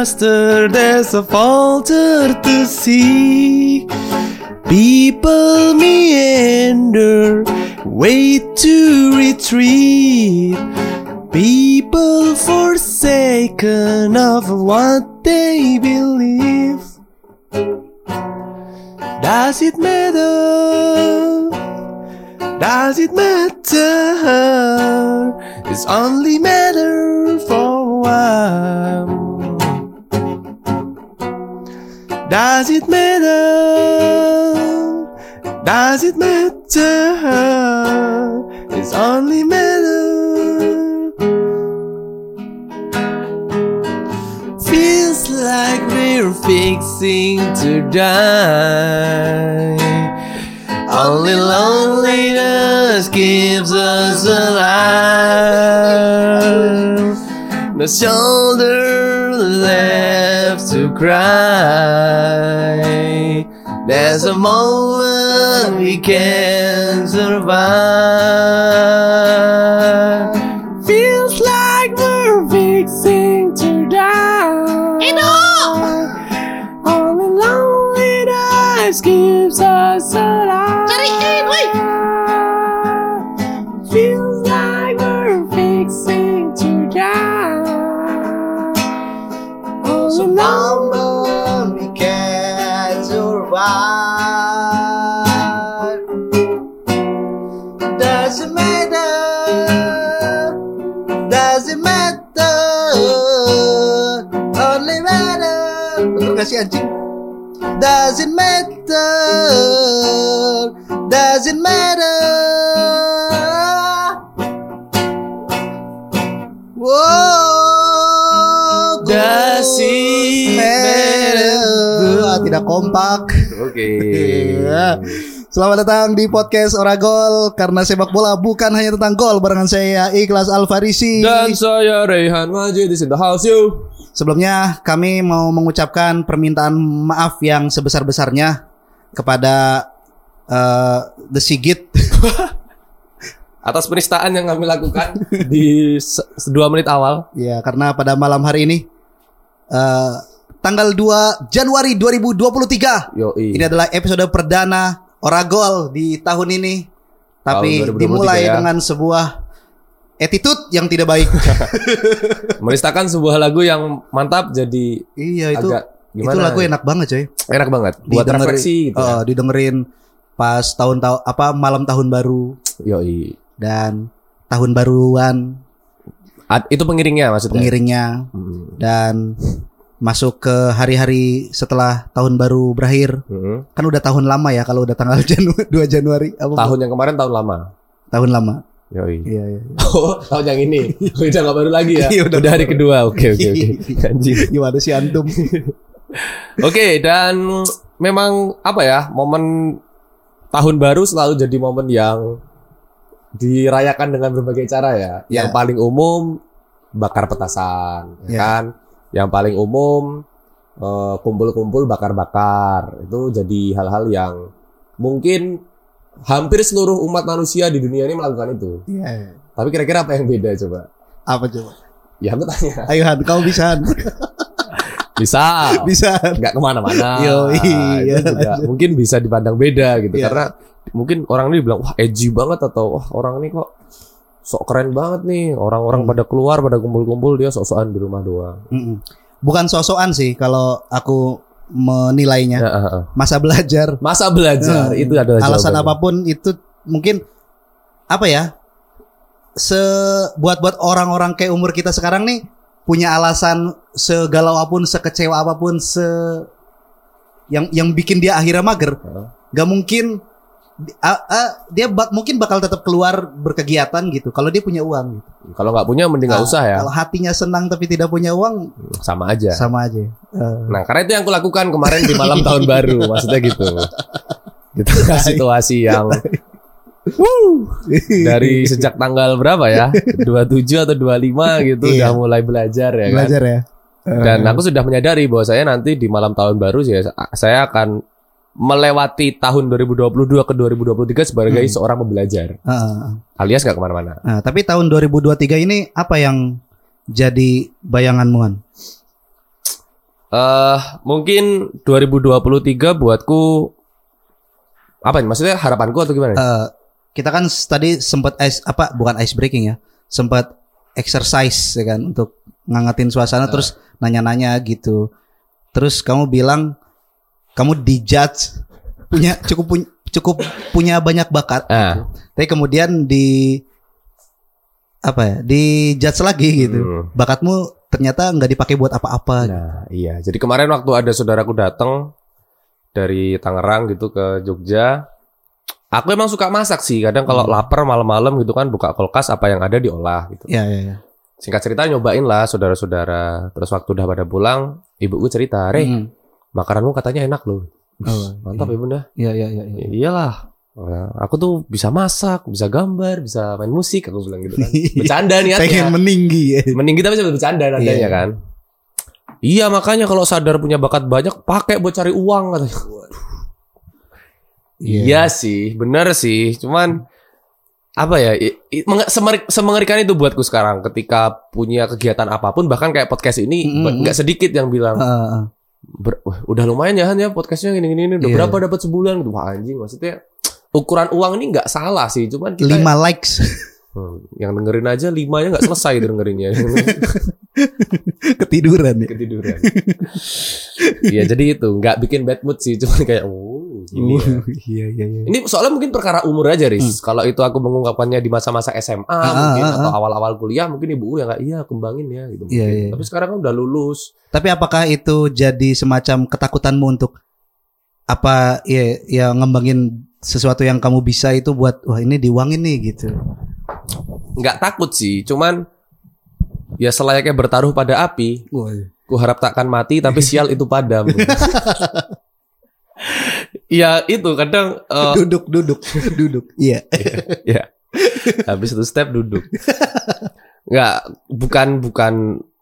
disaster, there's a falter to see. People meander, wait to retreat. People forsaken of what they believe. Does it matter? Does it matter? It's only matter for a Does it matter? Does it matter? It's only matter. Feels like we're fixing to die. Only loneliness keeps us alive. No shoulder left to cry. There's a moment we can survive. Only matter. Betul gak sih anjing? Does it matter? Does it matter? Wow, Does it matter? Ah, tidak kompak. Oke. Iya. Selamat datang di podcast Oragol karena sepak bola bukan hanya tentang gol barengan saya Ikhlas Alfarisi. Dan saya Rehan Majid di the house you. Sebelumnya kami mau mengucapkan permintaan maaf yang sebesar-besarnya kepada eh, The Sigit. Atas penistaan yang kami lakukan di dua menit awal. ya, karena pada malam hari ini eh, tanggal 2 Januari 2023 Yoi. Ini adalah episode perdana Oragol di tahun ini. Tapi Tahun 2023 dimulai ya. dengan sebuah attitude yang tidak baik. Menistakan sebuah lagu yang mantap jadi iya itu agak itu gimana? lagu enak banget coy. enak banget buat Didengerin- refleksi gitu. ya. didengerin pas tahun tahun apa malam tahun baru Yoi. dan tahun baruan Ad- itu pengiringnya maksudnya. pengiringnya Hmm. dan masuk ke hari-hari setelah tahun baru berakhir. Hmm. Kan udah tahun lama ya kalau udah tanggal Janu 2 Januari apa Tahun yang kemarin tahun lama. tahun lama. Yoi. Iya iya. iya. Oh, tahun yang ini. Udah gak baru lagi ya. Iya, udah udah, hari baru. kedua. Oke, oke, oke. Anjing. Gimana sih antum? Oke, dan memang apa ya? Momen tahun baru selalu jadi momen yang dirayakan dengan berbagai cara ya. Ya. Yang paling umum bakar petasan, ya Ya. kan? Yang paling umum eh, kumpul-kumpul bakar-bakar. Itu jadi hal-hal yang mungkin hampir seluruh umat manusia di dunia ini melakukan itu. Iya. Tapi kira-kira apa yang beda coba? Apa coba? Ya aku tanya. Ayo Han, kamu bisa Han. Bisa. bisa Han. nggak ke mana-mana. Yo, iya. itu juga mungkin bisa dipandang beda gitu Iya. karena mungkin orang ini bilang wah edgy banget atau wah orang ini kok sok keren banget nih orang-orang Hmm. pada keluar pada kumpul-kumpul dia sok-sokan di rumah doang. Mm-mm. Bukan sosokan sih kalau aku menilainya. Ya, ah, ah. Masa belajar Masa belajar Hmm. itu adalah alasan jawabannya. apa pun itu mungkin apa ya se buat orang-orang kayak umur kita sekarang nih punya alasan segalau apa pun sekecewa apa pun se yang yang bikin dia akhirnya mager Heeh. gak mungkin a- a- dia bak- mungkin bakal tetap keluar berkegiatan gitu kalau dia punya uang gitu. Kalau nggak punya mending nggak Nah, usah ya. kalau hatinya senang tapi tidak punya uang Sama aja. sama aja Eh, Nah, karena itu yang aku lakukan kemarin di malam tahun baru, maksudnya gitu. Gitu situasi yang dari sejak tanggal berapa ya? 27 atau 25 gitu Iya. udah mulai belajar ya kan. belajar ya Dan aku sudah menyadari bahwa saya nanti di malam tahun baru sih saya akan melewati tahun 2022 ke 2023 sebagai Hmm. seorang pembelajar. Heeh. Alias gak ke mana-mana. Nah, tapi tahun 2023 ini apa yang jadi bayanganmu kan? eh mungkin 2023 buatku apa nih? Maksudnya harapanku atau gimana? Eh, kita kan tadi sempat ice apa bukan ice breaking ya, sempat exercise ya kan untuk ngangetin suasana terus nanya-nanya gitu. Terus kamu bilang kamu dijudge punya cukup punya cukup punya banyak bakat. Ah, Tapi kemudian di apa ya? Di judge lagi gitu. hmm. Bakatmu ternyata nggak dipakai buat apa-apa. Nah, iya. Jadi kemarin waktu ada saudaraku datang dari Tangerang gitu ke Jogja, aku emang suka masak sih. Kadang kalau Hmm. lapar malam-malam gitu kan buka kulkas apa yang ada diolah gitu. Ya, ya, ya. Singkat cerita nyobain lah saudara-saudara. Terus waktu udah pada pulang, ibuku cerita, "Re, Hmm. Makananmu katanya enak loh." Oh, Mantap ya Bunda. Iya, iya, iya. iya. Ya, iyalah. Nah, aku tuh bisa masak, bisa gambar, bisa main musik, aku bilang gitu kan. Bercanda niatnya. Pengen meninggi ya. Mending kita bisa bercanda nadanya Iya. kan. Iya makanya kalau sadar punya bakat banyak pakai buat cari uang katanya. Iya sih, bener sih. Cuman apa ya? semengerikan itu buatku sekarang ketika punya kegiatan apa pun bahkan kayak podcast ini Mm-mm. ba- nggak sedikit yang bilang heeh. "Ber- wah, udah lumayan ya Han ya podcastnya gini gini udah Iya. berapa dapat sebulan gitu wah anjing maksudnya ukuran uang ini nggak salah sih cuman kita lima likes Hmm, yang dengerin aja limanya nggak selesai dengerinnya ketiduran ya. ketiduran. Iya jadi itu nggak bikin bad mood sih, cuman kayak oh ini ya. Iya iya iya. Ini soalnya mungkin perkara umur aja, Riz. Kalau itu aku mengungkapkannya di masa-masa SMA Ah, mungkin ah, atau awal-awal kuliah, mungkin ibu ya nggak iya kembangin ya gitu. Iya, mungkin. iya. Tapi sekarang kan udah lulus. Tapi apakah itu jadi semacam ketakutanmu untuk apa ya ya ngembangin sesuatu yang kamu bisa itu buat wah ini diuangin nih gitu. Nggak takut sih, cuman ya selayaknya bertaruh pada api. Ku harap takkan mati, tapi sial itu padam. ya itu kadang eh, duduk duduk duduk. Iya. ya habis itu step duduk nggak bukan bukan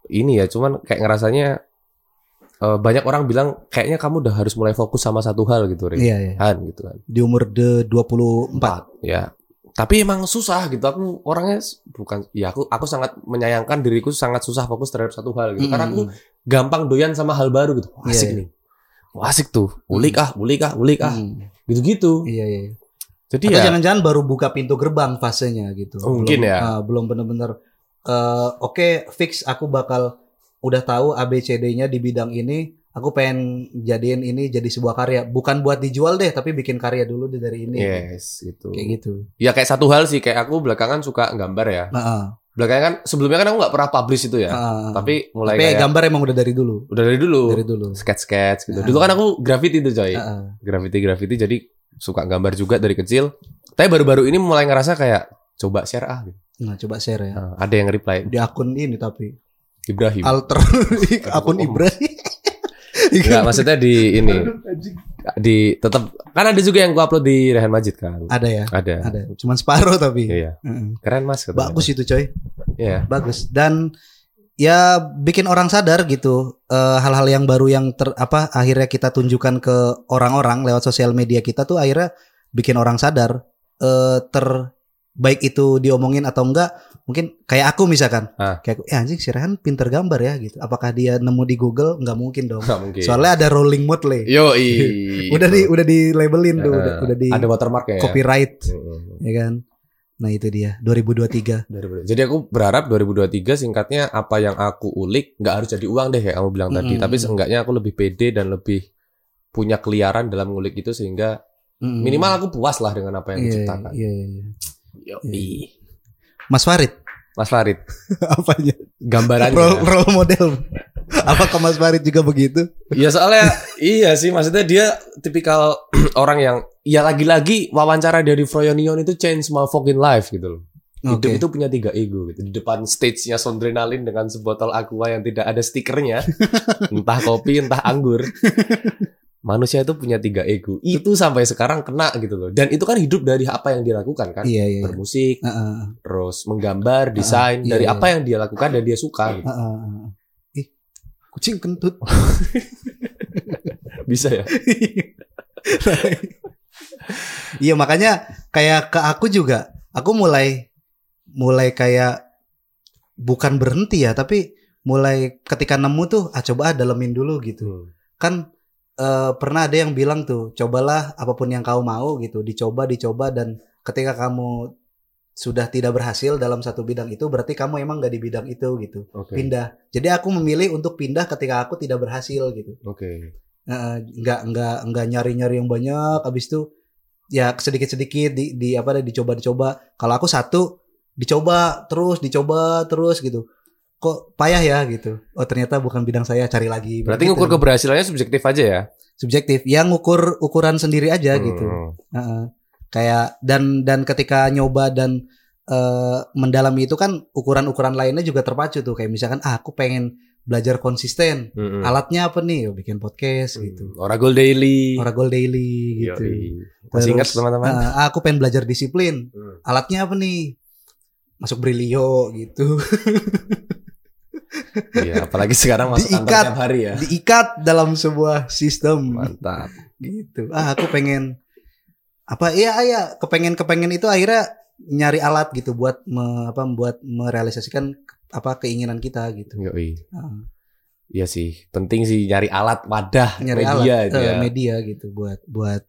ini ya cuman kayak ngerasanya eh, banyak orang bilang kayaknya kamu udah harus mulai fokus sama satu hal gitu Rin Iya iya. Han gitu kan Di umur de 24. ya tapi emang susah gitu aku orangnya bukan ya aku aku sangat menyayangkan diriku sangat susah fokus terhadap satu hal gitu karena aku gampang doyan sama hal baru gitu Iya, asik iya. nih Wah, asik tuh ulik ah ulik ah ulik ah Hmm. gitu-gitu Iya iya. jadi Atau ya jangan-jangan baru buka pintu gerbang fasenya gitu. Mungkin belum, ya. ah, belum bener-bener eh, oke fix aku bakal udah tahu ABCD-nya di bidang ini. Aku pengen jadiin ini jadi sebuah karya. Bukan buat dijual deh, tapi bikin karya dulu deh dari ini. yes gitu Kayak gitu. Ya kayak satu hal sih kayak aku belakangan suka gambar ya. Nah, ah, Belakangan kan sebelumnya kan aku nggak pernah publish itu ya. ah. Tapi mulai Tapi kayak gambar emang udah dari dulu. udah dari dulu Dari dulu. sketch-sketch gitu. Ah. Dulu kan aku graffiti tuh coy. Ah. Graffiti-graffiti jadi suka gambar juga dari kecil. Tapi baru-baru ini mulai ngerasa kayak coba share ah. gitu. Nah, coba share ya. Nah, ada yang reply Di akun ini tapi Ibrahim. alter akun. Ibrahim. Enggak maksudnya di ini di tetap kan ada juga yang gua upload di Rehan Majid kan. Ada ya? Ada. Ada. Cuman separuh tapi. Iya. Heeh. Keren Mas katanya. Bagus itu coy. Iya. bagus dan ya bikin orang sadar gitu eh, hal-hal yang baru yang ter apa akhirnya kita tunjukkan ke orang-orang lewat sosial media kita tuh akhirnya bikin orang sadar eh ter baik itu diomongin atau enggak mungkin kayak aku misalkan Ah. kayak aku, ya anjing si Rehan pinter gambar ya gitu apakah dia nemu di Google nggak mungkin dong Nggak mungkin. soalnya ada rolling mode le Yo udah di udah di labelin tuh udah, udah di ada watermark ya. copyright Heeh. ya kan Nah itu dia 2023. 2023. Jadi aku berharap 2023 singkatnya apa yang aku ulik nggak harus jadi uang deh kayak kamu bilang tadi, Mm-mm. tapi seenggaknya aku lebih pede dan lebih punya keliaran dalam ngulik itu sehingga Mm-mm. minimal aku puas lah dengan apa yang Iya, diciptakan. Iya, iya, iya. Yoi. Mas Farid Mas Farid, apanya? gambarannya. Role, role model. Apakah Mas Farid juga begitu? Iya soalnya iya sih maksudnya dia tipikal orang yang ya lagi-lagi wawancara dari Froyonion itu change my fucking life gitu loh. Hidup itu punya tiga ego gitu. Di depan stage-nya Sondrenalin dengan sebotol aqua yang tidak ada stikernya, entah kopi, entah anggur. Manusia itu punya tiga ego. Itu sampai sekarang kena gitu loh. Dan itu kan hidup dari apa yang dia lakukan kan. Iya, iya. iya. Bermusik, Heeh, terus menggambar, desain iya, dari iya. apa yang dia lakukan dan dia suka. Gitu. heeh, heeh. Ih, kucing kentut. Bisa ya? Iya makanya kayak ke aku juga, aku mulai mulai kayak bukan berhenti ya, tapi mulai ketika nemu tuh, ah coba ah dalemin dulu gitu. Hmm. Kan eh, pernah ada yang bilang tuh, cobalah apa pun yang kau mau gitu, dicoba dicoba dan ketika kamu sudah tidak berhasil dalam satu bidang itu, berarti kamu emang gak di bidang itu gitu. Oke. Pindah. Jadi aku memilih untuk pindah ketika aku tidak berhasil gitu. Oke. Eh, nggak nggak nggak nyari nyari yang banyak abis itu ya sedikit sedikit di, di apa dicoba dicoba kalau aku satu dicoba terus dicoba terus gitu kok payah ya gitu oh ternyata bukan bidang saya cari lagi Berarti Begitu. ngukur keberhasilannya subjektif aja ya? subjektif yang ngukur ukuran sendiri aja gitu Hmm. Heeh. kayak dan dan ketika nyoba dan eh, mendalami itu kan ukuran-ukuran lainnya juga terpacu tuh kayak misalkan ah aku pengen belajar konsisten Mm-mm. alatnya apa nih Oh, bikin podcast gitu Hmm. Oracle Daily. Oracle Daily gitu. Yoi. Masih ingat Terus, teman-teman? ah, aku pengen belajar disiplin. Hmm. Alatnya apa nih? Masuk Brilio gitu. Iya, apalagi sekarang masuk kantor Diikat. tiap hari ya. Diikat dalam sebuah sistem Mantap. gitu. Ah, aku pengen apa? Iya, iya, kepengen kepengen itu akhirnya nyari alat gitu buat me, apa buat merealisasikan apa keinginan kita gitu. Yoi. Ah, Iya sih, penting sih nyari alat wadah nyari media alat ya. media gitu buat buat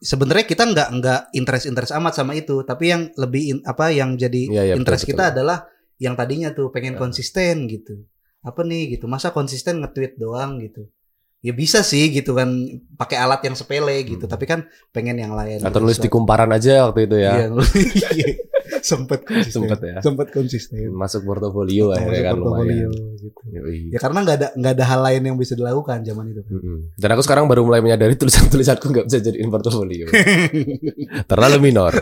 sebenarnya kita nggak nggak interest interest amat sama itu tapi yang lebih in- apa yang jadi Iya, iya, interest betul, kita betul. adalah yang tadinya tuh pengen Ya. konsisten gitu apa nih gitu masa konsisten nge-tweet doang gitu ya bisa sih gitu kan pakai alat yang sepele gitu Hmm. tapi kan pengen yang lain Atau gitu. nulis di kumparan aja waktu itu ya. Iya, sempet konsisten Sempet ya. sempet konsisten Masuk portofolio Masuk akhirnya kan portofolio, lumayan. gitu. Ya karena nggak ada nggak ada hal lain yang bisa dilakukan zaman itu kan. Dan aku sekarang baru mulai menyadari tulisan-tulisanku nggak bisa jadiin portofolio. Terlalu minor.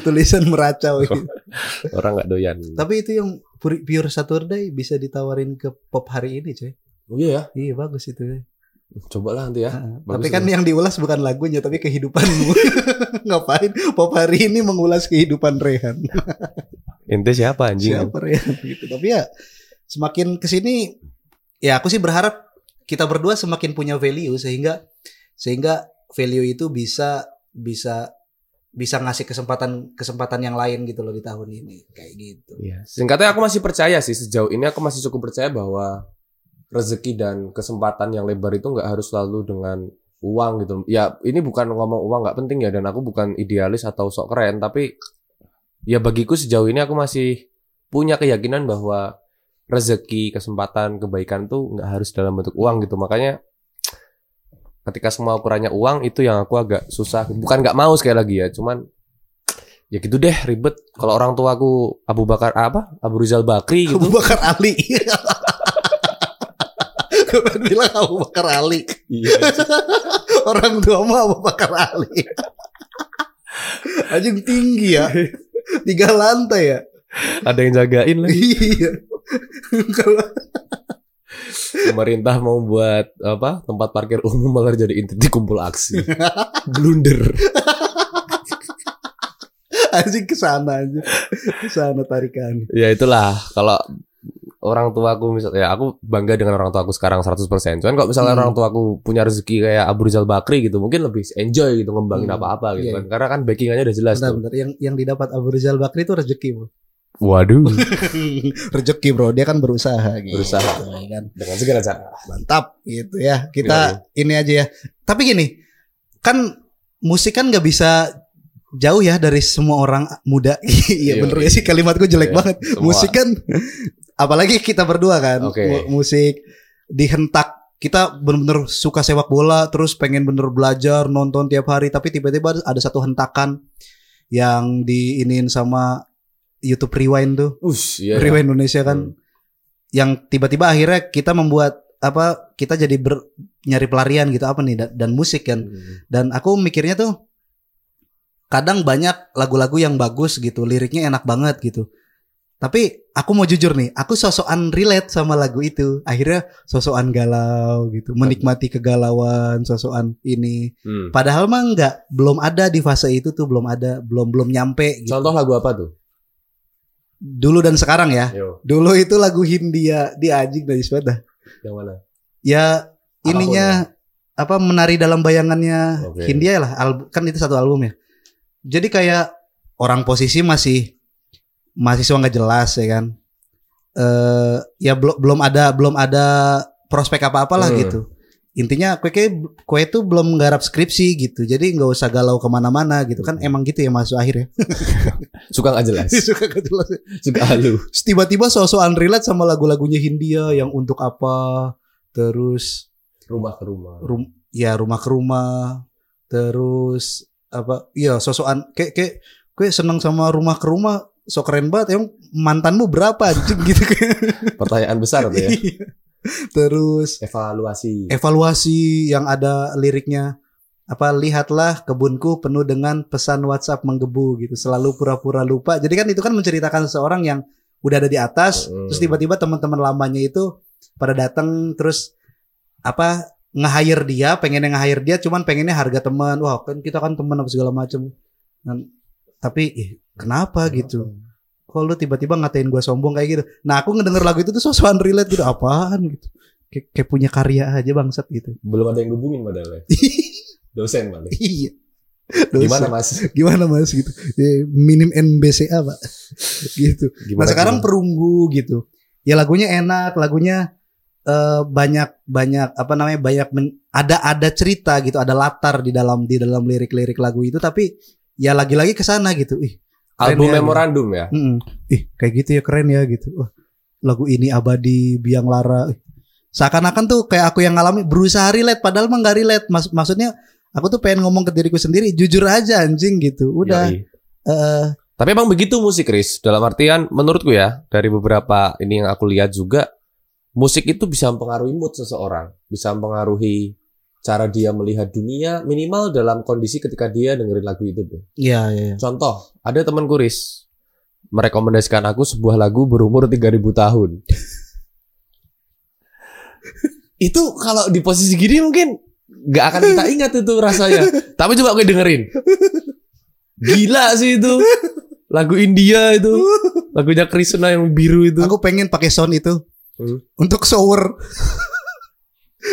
tulisan meracau Orang nggak doyan. Tapi itu yang Pure Pure Saturday bisa ditawarin ke pop hari ini, coy. Oh iya ya. Iya bagus itu. Ya. Cobalah nanti ya. Bagus tapi kan itu. yang diulas bukan lagunya, tapi kehidupanmu. Ngapain pop hari ini mengulas kehidupan Rehan? Ente siapa anjing? Siapa Rehan gitu. Tapi ya semakin ke sini, ya aku sih berharap kita berdua semakin punya value sehingga sehingga value itu bisa bisa bisa ngasih kesempatan kesempatan yang lain gitu loh di tahun ini kayak gitu. Iya. Singkatnya aku masih percaya sih sejauh ini aku masih cukup percaya bahwa rezeki dan kesempatan yang lebar itu nggak harus selalu dengan uang gitu. Ya ini bukan ngomong uang nggak penting ya dan aku bukan idealis atau sok keren tapi ya bagiku sejauh ini aku masih punya keyakinan bahwa rezeki, kesempatan, kebaikan tuh nggak harus dalam bentuk uang gitu. Makanya ketika semua ukurannya uang itu yang aku agak susah. Bukan nggak mau sekali lagi ya, cuman ya gitu deh ribet. Kalau orang tua aku Abu Bakar apa? Abu Rizal Bakri gitu. Abu Bakar Ali. Gue bilang Abu Bakar Ali. Iya. Orang tua mah Abu Bakar Ali. Anjing tinggi ya. Tiga lantai ya. Ada yang jagain lagi. Iya. Pemerintah mau buat apa? Tempat parkir umum malah jadi titik kumpul aksi. Blunder. anjing ke sana aja. Ke sana tarikan. Ya itulah kalau orang tuaku misalnya ya aku bangga dengan orang tuaku sekarang 100%. Cuman kalau misalnya Hmm. orang tuaku punya rezeki kayak Abu Rizal Bakri gitu, mungkin lebih enjoy gitu ngembangin Hmm. apa-apa gitu Iya. kan. Karena kan backingannya udah jelas Bentar, tuh. bentar. Yang yang didapat Abu Rizal Bakri itu rezeki, Bro. Waduh, rezeki, Bro. Dia kan berusaha gitu. Berusaha. ya kan. dengan segala cara. Mantap gitu ya. Kita ini aja ya. Tapi gini, kan musik kan nggak bisa jauh ya dari semua orang muda. Iya Iya, bener iya. ya sih kalimatku jelek Iya, banget. semua. Musik kan apalagi kita berdua kan. Mu- Musik dihentak kita bener-bener suka sepak bola terus pengen bener belajar nonton tiap hari tapi tiba-tiba ada satu hentakan yang diinin sama YouTube Rewind tuh. Ush, iya, iya. Rewind Indonesia kan Hmm. yang tiba-tiba akhirnya kita membuat apa kita jadi ber, nyari pelarian gitu apa nih dan, dan musik kan Hmm. dan aku mikirnya tuh kadang banyak lagu-lagu yang bagus gitu liriknya enak banget gitu tapi aku mau jujur nih aku sosokan relate sama lagu itu akhirnya sosokan galau gitu menikmati kegalauan sosokan ini Hmm. padahal mah enggak belum ada di fase itu tuh belum ada belum belum nyampe gitu. Contoh lagu apa tuh? dulu dan sekarang ya Yo, dulu itu lagu Hindia di anjing dari sepeda yang mana? ya ininya apa menari dalam bayangannya Oke. Hindia lah kan itu satu album ya jadi kayak orang posisi masih mahasiswa nggak jelas ya kan eh ya belum belum ada belum ada prospek apa apalah Hmm. gitu intinya kue kue kue itu belum nggarap skripsi gitu jadi nggak usah galau ke mana-mana gitu kan emang gitu ya masuk akhir ya Suka nggak jelas. suka nggak jelas Suka halu. Tiba-tiba sosok relate sama lagu-lagunya Hindia yang untuk apa terus Rumah ke rumah. rum ya rumah ke rumah terus apa iya sosokan kayak kayak gue seneng sama rumah ke rumah so keren banget yang mantanmu berapa anjing gitu Pertanyaan besar tuh ya. Iya. terus Evaluasi. evaluasi yang ada liriknya apa lihatlah kebunku penuh dengan pesan WhatsApp menggebu gitu selalu pura-pura lupa jadi kan itu kan menceritakan seseorang yang udah ada di atas Hmm. terus tiba-tiba teman-teman lamanya itu pada datang terus apa nge-hire dia pengen nge-hire dia cuman pengennya harga teman wah kan kita kan teman apa segala macem Dan- tapi ih, kenapa gitu kok lu tiba-tiba ngatain gua sombong kayak gitu nah aku ngedenger lagu itu tuh sosokan relate gitu apaan gitu kayak, kayak punya karya aja bangsat gitu Belum ada yang hubungin padahal ya. Dosen paling. iya Dosa. Gimana mas? gimana mas gitu Ya, minim NBCA pak gitu Gimana? nah sekarang gimana? perunggu gitu ya lagunya enak lagunya eh, banyak banyak apa namanya banyak men- ada ada cerita gitu ada latar di dalam di dalam lirik-lirik lagu itu tapi ya lagi-lagi ke sana gitu ih album ya, memorandum ya. Mm-mm. ih kayak gitu ya keren ya gitu Wah, lagu ini abadi biang lara seakan-akan tuh kayak aku yang ngalami berusaha relate padahal mah nggak relate Mas- maksudnya aku tuh pengen ngomong ke diriku sendiri jujur aja anjing gitu udah Yoi. eh Tapi emang begitu musik, Chris. Dalam artian, menurutku ya, dari beberapa ini yang aku lihat juga, musik itu bisa mempengaruhi mood seseorang, bisa mempengaruhi cara dia melihat dunia, minimal dalam kondisi ketika dia dengerin lagu itu. deh. Iya, iya, iya. Contoh, ada teman Chris merekomendasikan aku sebuah lagu berumur 3000 tahun. itu kalau di posisi gini mungkin nggak akan kita ingat itu rasanya. Tapi coba gue dengerin. Gila sih itu. Lagu India itu. Lagunya Krishna yang biru itu. Aku pengen pakai sound itu Hmm. untuk shower.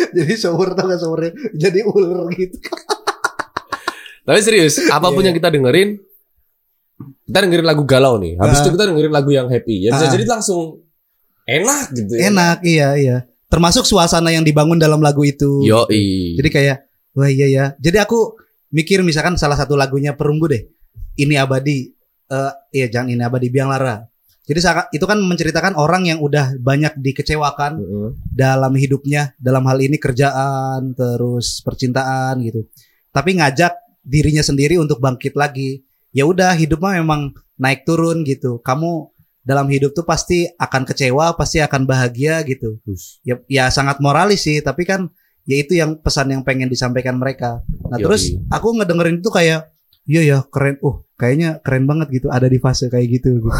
Jadi shower tau gak showernya jadi ular gitu. Tapi serius, apa pun Iya. yang kita dengerin, kita dengerin lagu galau nih. Habis Ah. itu kita dengerin lagu yang happy. Ya bisa Ah. jadi langsung enak gitu ya. Enak, iya iya. Termasuk suasana yang dibangun dalam lagu itu. Yoi. Jadi kayak wah iya ya. Jadi aku mikir misalkan salah satu lagunya Perunggu deh. Ini abadi. Eh iya jangan ini abadi biang lara. Jadi itu kan menceritakan orang yang udah banyak dikecewakan Mm-mm. dalam hidupnya, dalam hal ini kerjaan, terus percintaan gitu. Tapi ngajak dirinya sendiri untuk bangkit lagi. Ya udah, hidup mah memang naik turun gitu. Kamu dalam hidup tuh pasti akan kecewa, pasti akan bahagia gitu. Ya, ya sangat moralis sih, tapi kan ya itu yang pesan yang pengen disampaikan mereka. Nah, Yoi. terus aku ngedengerin itu kayak iya ya keren. Uh, kayaknya keren banget gitu ada di fase kayak gitu.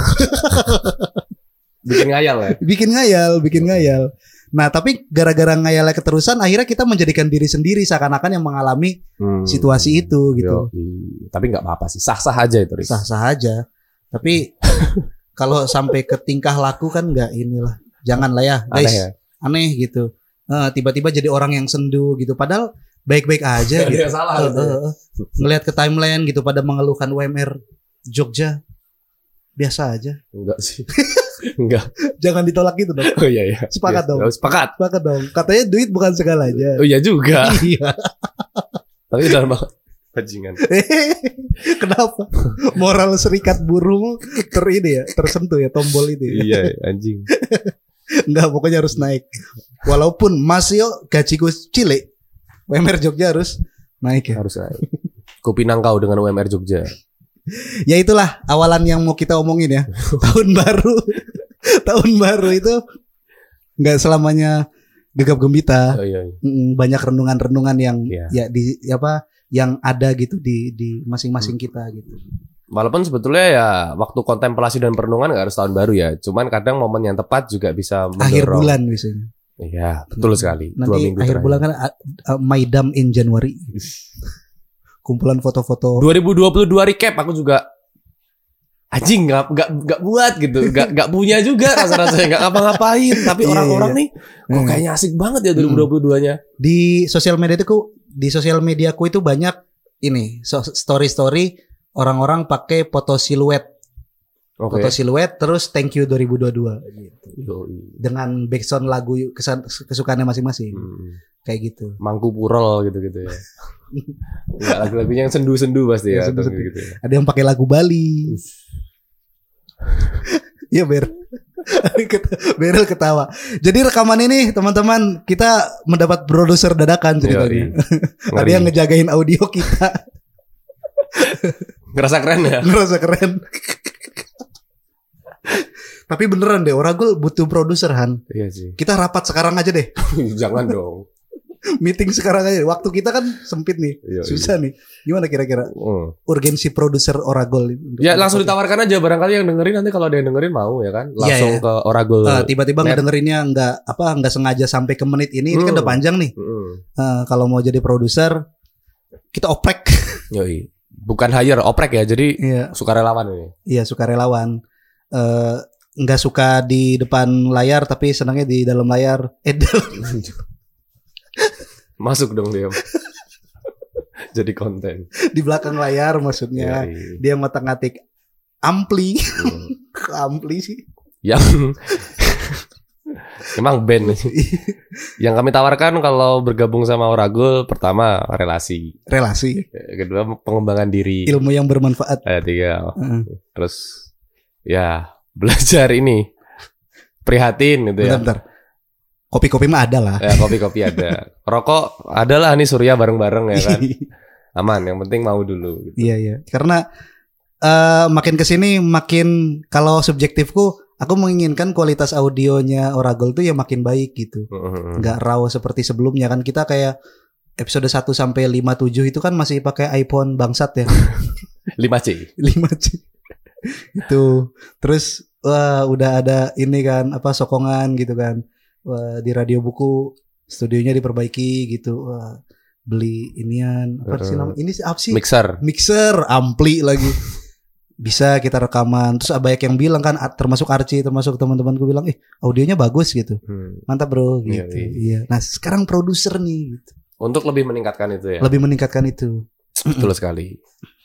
Bikin ngayal ya. bikin ngayal, bikin ngayal. Nah, tapi gara-gara ngayalnya keterusan akhirnya kita menjadikan diri sendiri seakan-akan yang mengalami Hmm. situasi itu gitu. Yoi. Tapi nggak apa-apa sih. Sah-sah aja itu. Riz. Sah-sah aja. Tapi kalau sampai ke tingkah laku kan nggak inilah. Janganlah ya, guys. Aneh ya. Aneh gitu. Eh, tiba-tiba jadi orang yang sendu gitu padahal baik-baik aja gitu. yang salah. Eh, gitu ya. Ngelihat ke timeline gitu pada mengeluhkan UMR Jogja biasa aja. Enggak sih. Enggak. Jangan ditolak gitu dong. Oh iya iya. Sepakat Iya. dong. Oh, Sepakat. Sepakat dong. Katanya duit bukan segalanya. Oh iya juga. iya. Tapi dalam Bajingan. Kenapa? Moral serikat buruh ter ini ya, tersentuh ya tombol itu. Ya. iya, anjing. Enggak, pokoknya harus naik. Walaupun masih yo gajiku cilik, UMR Jogja harus naik ya. Harus naik. Kopi nangkau dengan UMR Jogja. Ya itulah awalan yang mau kita omongin ya. Tahun baru. Tahun baru itu nggak selamanya gegap gembita. Oh, iya, iya. Banyak renungan-renungan yang Iya. ya di apa yang ada gitu di di masing-masing Hmm. kita gitu. Walaupun sebetulnya ya waktu kontemplasi dan perenungan nggak harus tahun baru ya. Cuman kadang momen yang tepat juga bisa Akhir mendorong. bulan biasanya. Iya, betul sekali. Dua Nanti minggu akhir terakhir. bulan kan uh, uh, Maidam in Januari. Kumpulan foto-foto 2022 recap aku juga anjing nggak nggak nggak buat gitu nggak nggak punya juga rasa-rasanya nggak ngapa-ngapain tapi Iya, orang-orang iya. nih kok Hmm. kayaknya asik banget ya 2022 nya di sosial media itu di sosial mediaku itu banyak ini so- story-story orang-orang pakai foto siluet oke. Foto siluet terus thank you 2022 gitu. Yoi. dengan backsound lagu kesan, kesukaannya masing-masing. Hmm. kayak gitu. Mangku purol gitu-gitu ya. Nggak lagu-lagunya yang sendu-sendu pasti ya Yang atau sendu-sendu. gitu ya. ada yang pakai lagu Bali. Iya ber. Berel ketawa. Jadi rekaman ini teman-teman Kita mendapat produser dadakan ceritanya. Ada yang ngejagain audio kita. Ngerasa keren ya? Ngerasa keren Tapi beneran deh Oragul butuh produser Han. Iya sih. Kita rapat sekarang aja deh. Jangan dong. Meeting sekarang aja. Waktu kita kan sempit nih Iya, Susah nih. Gimana kira-kira? Hmm. Urgensi produser Oragol ya langsung ditawarkan aja. Barangkali yang dengerin nanti kalau ada yang dengerin mau ya kan? Iya, langsung iya. ke Oragul Eh, Tiba-tiba Net. ngedengerinnya nggak apa nggak sengaja sampai ke menit ini. Ini kan Hmm. udah panjang nih. Mm-mm. Eh, Kalau mau jadi produser Kita oprek. Yoi. bukan hire oprek ya. Jadi Iya. sukarelawan ini. Iya sukarelawan eh nggak suka di depan layar tapi senangnya di dalam layar eh dalam- Masuk dong dia. Jadi konten. di belakang layar maksudnya Yoi. dia ngotak-ngatik ampli Hmm. Ampli sih Yang Emang band Yang kami tawarkan kalau bergabung sama Oragul Pertama relasi relasi Kedua pengembangan diri ilmu yang bermanfaat Ada tiga Heeh. Terus Ya Belajar ini. Prihatin gitu ya. Bentar bentar. Kopi-kopi mah ada lah. Ya kopi-kopi ada. Rokok adalah nih Surya bareng-bareng ya kan. Aman yang penting mau dulu gitu. iya iya. Karena eh makin ke sini makin kalau subjektifku aku menginginkan kualitas audionya Oragol tuh ya makin baik gitu. Heeh. nggak raw seperti sebelumnya kan. Kita kayak episode 1 sampai 57 itu kan masih pakai iPhone bangsat ya. 5C 5 sih itu. Terus wah udah ada ini kan apa sokongan gitu kan. Wah, di radio buku studionya diperbaiki gitu. Wah, beli inian apa sih Eh, nama ini apa sih? Mixer. Mixer ampli lagi. Bisa kita rekaman. Terus banyak yang bilang kan a- termasuk Archie termasuk teman-temanku bilang eh audionya bagus gitu. Hmm. mantap bro Iya, gitu. iya. iya. Nah sekarang produser nih gitu. Untuk lebih meningkatkan itu ya? Lebih meningkatkan itu. Betul sekali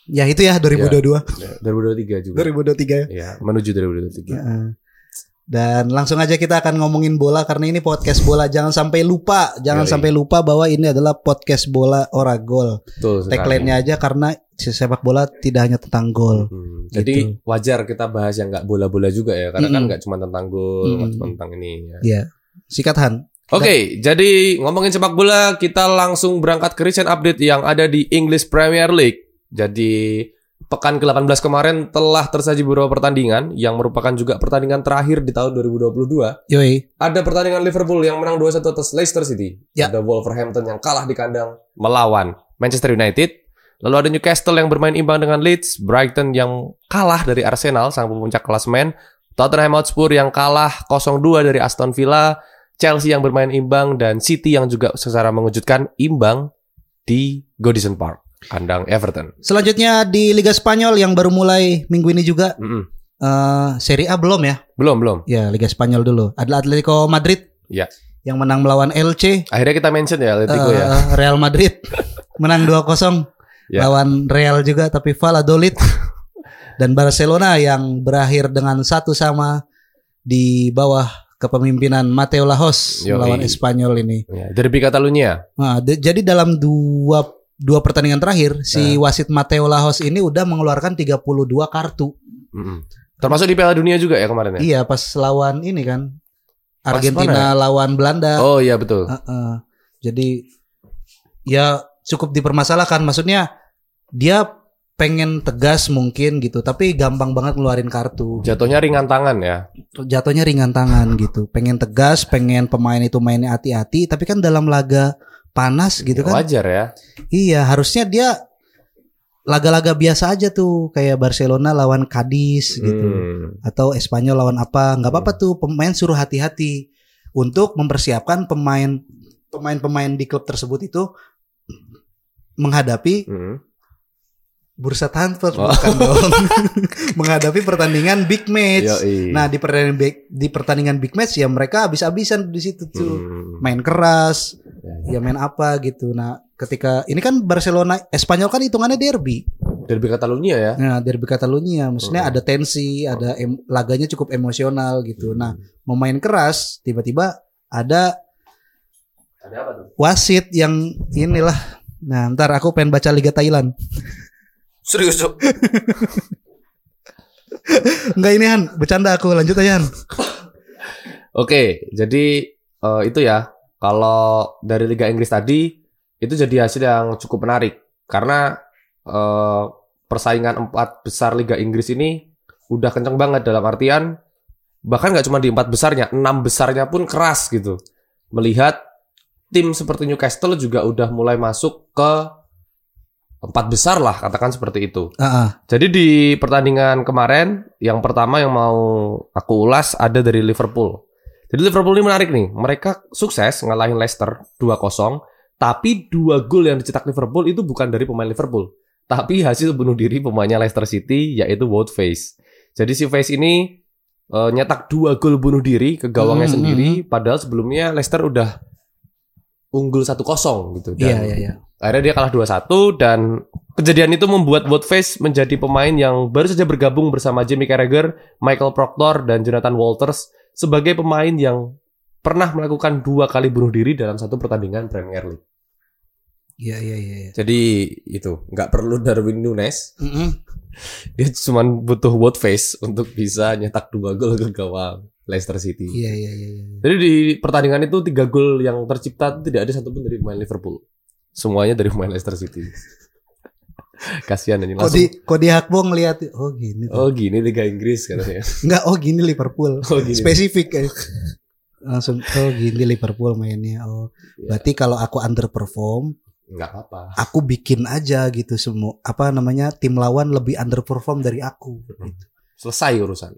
ya itu ya 2022 Ya, 2023 juga 2023 ya Ya, menuju 2023. Heeh. Dan langsung aja kita akan ngomongin bola karena ini podcast bola. Jangan sampai lupa, jangan Yoi. sampai lupa bahwa ini adalah podcast bola. Betul sekali. Tagline-nya aja karena sepak bola tidak hanya tentang gol. Hmm, Gitu. Jadi wajar kita bahas yang nggak bola-bola juga ya, karena kan Mm-mm. nggak cuma tentang gol, nggak Mm-mm. cuma tentang ini. Ya. Iya. Sikat Han. Oke, jadi ngomongin sepak bola, kita langsung berangkat ke recent update yang ada di English Premier League. Jadi pekan ke-18 kemarin telah tersaji beberapa pertandingan yang merupakan juga pertandingan terakhir di tahun 2022. Yoi. Ada pertandingan Liverpool yang menang 2-1 atas Leicester City. Ya. Ada Wolverhampton yang kalah di kandang melawan Manchester United. Lalu ada Newcastle yang bermain imbang dengan Leeds, Brighton yang kalah dari Arsenal sang pemuncak klasemen, Tottenham Hotspur yang kalah 0-2 dari Aston Villa, Chelsea yang bermain imbang dan City yang juga secara mengejutkan imbang di Goodison Park, kandang Everton. Selanjutnya di Liga Spanyol yang baru mulai minggu ini juga Mm-mm. eh Serie A belum ya? Belum, belum. Ya, Liga Spanyol dulu. Ada Atletico Madrid. Ya. Yang menang melawan LC. Akhirnya kita mention ya Atletico Eh, ya. Real Madrid menang 2-0 Ya. lawan Real juga tapi Valladolid dan Barcelona yang berakhir dengan satu sama di bawah kepemimpinan Mateo Lajos Yoi. melawan Espanyol ini. ya. Derby Catalunya. Nah, de- jadi dalam dua dua pertandingan terakhir si Nah. wasit Mateo Lajos ini udah mengeluarkan 32 kartu. Mm-mm. Termasuk di Piala Dunia juga ya kemarin ya? Iya, pas lawan ini kan Argentina lawan Belanda. Oh iya betul. Heeh. Jadi ya cukup dipermasalahkan. Maksudnya dia pengen tegas mungkin gitu, tapi gampang banget ngeluarin kartu. Jatuhnya ringan tangan ya. Jatuhnya ringan tangan gitu. Pengen tegas, pengen pemain itu mainnya hati-hati, tapi kan dalam laga panas gitu Ya, kan. Wajar ya. Iya, harusnya dia laga-laga biasa aja tuh kayak Barcelona lawan Cadiz gitu Hmm. atau Espanyol lawan apa nggak apa-apa tuh pemain suruh hati-hati untuk mempersiapkan pemain pemain-pemain di klub tersebut itu menghadapi Hmm. bursa transfer Oh. bukan dong menghadapi pertandingan big match Yoi. nah di pertandingan big, di pertandingan big match ya mereka habis-habisan di situ tuh Hmm. main keras Ya, ya main apa gitu nah ketika ini kan Barcelona Espanyol kan hitungannya derby Derby Catalunya ya. Nah, derby Catalunya, maksudnya Hmm. ada tensi, ada em- laganya cukup emosional gitu. Nah, mau main keras, tiba-tiba ada Ada apa tuh? wasit yang inilah. Nah, ntar aku pengen baca Liga Thailand. Serius, Cok? Enggak ini Han, bercanda aku lanjut aja Han. Oke, jadi eh, itu ya. Kalau dari Liga Inggris tadi itu jadi hasil yang cukup menarik karena eh, persaingan empat besar Liga Inggris ini udah kenceng banget dalam artian bahkan nggak cuma di empat besarnya, enam besarnya pun keras gitu. Melihat tim seperti Newcastle juga udah mulai masuk ke empat besar lah katakan seperti itu. Ah, ah. Jadi di pertandingan kemarin, yang pertama yang mau aku ulas ada dari Liverpool. Jadi Liverpool ini menarik nih. Mereka sukses ngalahin Leicester 2-0, tapi dua gol yang dicetak Liverpool itu bukan dari pemain Liverpool, tapi hasil bunuh diri pemainnya Leicester City yaitu Wout Faes. Jadi si Faes ini eh, nyetak dua gol bunuh diri ke gawangnya Hmm, sendiri, padahal sebelumnya Leicester udah unggul 1-0 gitu. Dan Iya, iya, iya. Akhirnya dia kalah 2-1 dan kejadian itu membuat Woutface menjadi pemain yang baru saja bergabung bersama Jamie Carragher, Michael Proctor, dan Jonathan Walters sebagai pemain yang pernah melakukan dua kali bunuh diri dalam satu pertandingan Premier League. Iya, iya, iya. iya. Jadi itu nggak perlu Darwin Nunes, Mm-mm. dia cuma butuh Woutface untuk bisa nyetak dua gol ke gawang Leicester City. Iya, iya, iya. iya. Jadi di pertandingan itu tiga gol yang tercipta itu tidak ada satupun dari pemain Liverpool. Semuanya dari pemain Leicester City. Kasihan ini langsung. di kok di Hakbo ngeliat oh gini. tuh. Oh gini Liga Inggris katanya. Enggak, oh gini Liverpool. Oh gini. Spesifik eh. Langsung oh gini Liverpool mainnya. Oh, Ya, berarti kalau aku underperform, nggak apa-apa. aku bikin aja gitu semua apa namanya tim lawan lebih underperform dari aku gitu. Selesai urusan.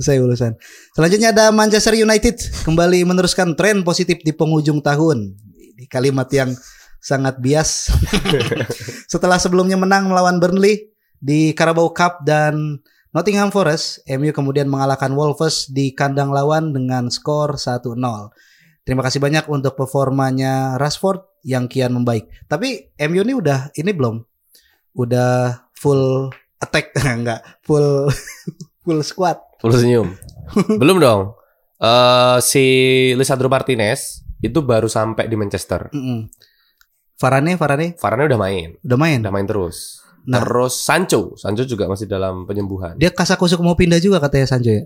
Saya urusan. Selanjutnya ada Manchester United kembali meneruskan tren positif di penghujung tahun. Di kalimat yang sangat bias. Setelah sebelumnya menang melawan Burnley di Carabao Cup dan Nottingham Forest, MU kemudian mengalahkan Wolves di kandang lawan dengan skor 1-0. Terima kasih banyak untuk performanya Rashford yang kian membaik. Tapi MU ini udah ini belum? Udah full attack enggak? Full full squad. Full senyum. Belum dong. Eh si Lisandro Martinez itu baru sampai di Manchester. Mm-mm. Varane, Varane Varane udah main, udah main. udah main terus. Nah. Terus Sancho, Sancho juga masih dalam penyembuhan. Dia kasakusuk mau pindah juga katanya Sancho ya.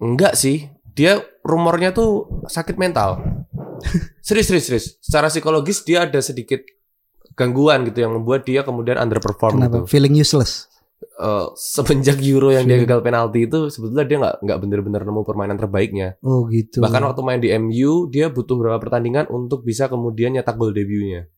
Enggak sih. Dia rumornya tuh sakit mental. serius, serius, serius. Secara psikologis dia ada sedikit gangguan gitu yang membuat dia kemudian underperform Kenapa? gitu. Feeling useless. Eh, semenjak Euro yang dia Hmm. gagal penalti itu sebetulnya dia nggak nggak bener-bener nemu permainan terbaiknya. Oh gitu. Bahkan waktu main di MU dia butuh beberapa pertandingan untuk bisa kemudian nyetak gol debutnya.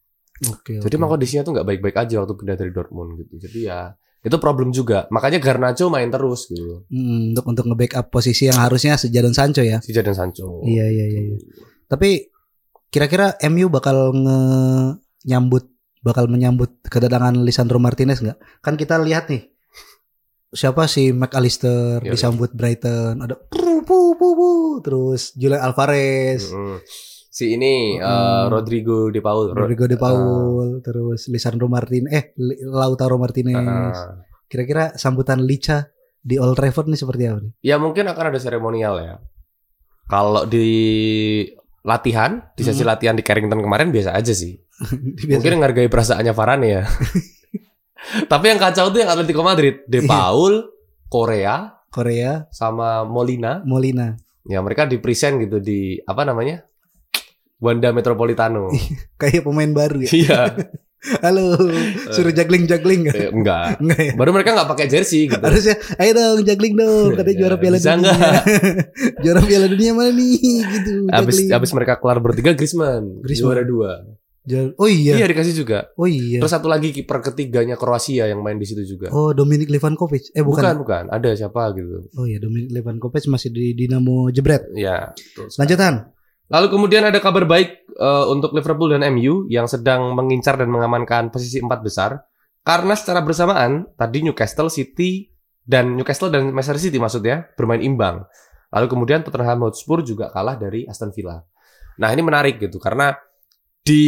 Oke. Jadi oke. emang kondisinya tuh nggak baik-baik aja waktu pindah dari Dortmund gitu. Jadi ya itu problem juga. Makanya Garnacho main terus gitu. Mm, untuk untuk nge-backup posisi yang harusnya Jadon Sancho ya. Si Jadon Sancho. Iya iya iya. iya. Tapi kira-kira MU bakal nge nyambut bakal menyambut kedatangan Lisandro Martinez nggak? Kan kita lihat nih siapa sih McAllister Iya, disambut Brighton ada pu, pu, pu, pu. terus Julian Alvarez Mm-mm. Si ini Mm. Rodrigo De Paul. Ro- Rodrigo de Paul terus Lisandro Martin eh Lautaro Martinez Ah. kira-kira sambutan Licha di Old Trafford nih seperti apa nih? Ya mungkin akan ada seremonial ya. Kalau di latihan, di sesi Hmm. latihan di Carrington kemarin biasa aja sih. Biasa. Mungkin menghargai perasaannya Varane ya. Tapi yang kacau tuh yang Atletico Madrid, De Iya. Paul, Korea, Korea, sama Molina. Molina. Ya mereka di present gitu di apa namanya? Wanda Metropolitano. Kayak pemain baru ya. Iya, Halo, suruh juggling-juggling eh, enggak. Enggak ya? Baru mereka nggak pakai jersey gitu. Harusnya, ayo dong juggling dong, katanya Ya, juara piala bisa dunia. juara piala dunia mana nih? Gitu. Abis juggling. abis mereka kelar bertiga Griezmann, Griezmann. juara dua. Oh iya. Iya dikasih juga. Oh iya. Terus satu lagi kiper ketiganya Kroasia yang main di situ juga. Oh Dominik Levankovic. Eh bukan. bukan. bukan, Ada siapa gitu. Oh iya Dominik Levankovic masih di Dinamo Jebret. Ya. terus. Lanjutan. Lalu kemudian ada kabar baik eh, untuk Liverpool dan MU yang sedang mengincar dan mengamankan posisi empat besar karena secara bersamaan tadi Newcastle City dan Newcastle dan Manchester City maksudnya bermain imbang. Lalu kemudian Tottenham Hotspur juga kalah dari Aston Villa. Nah ini menarik gitu karena di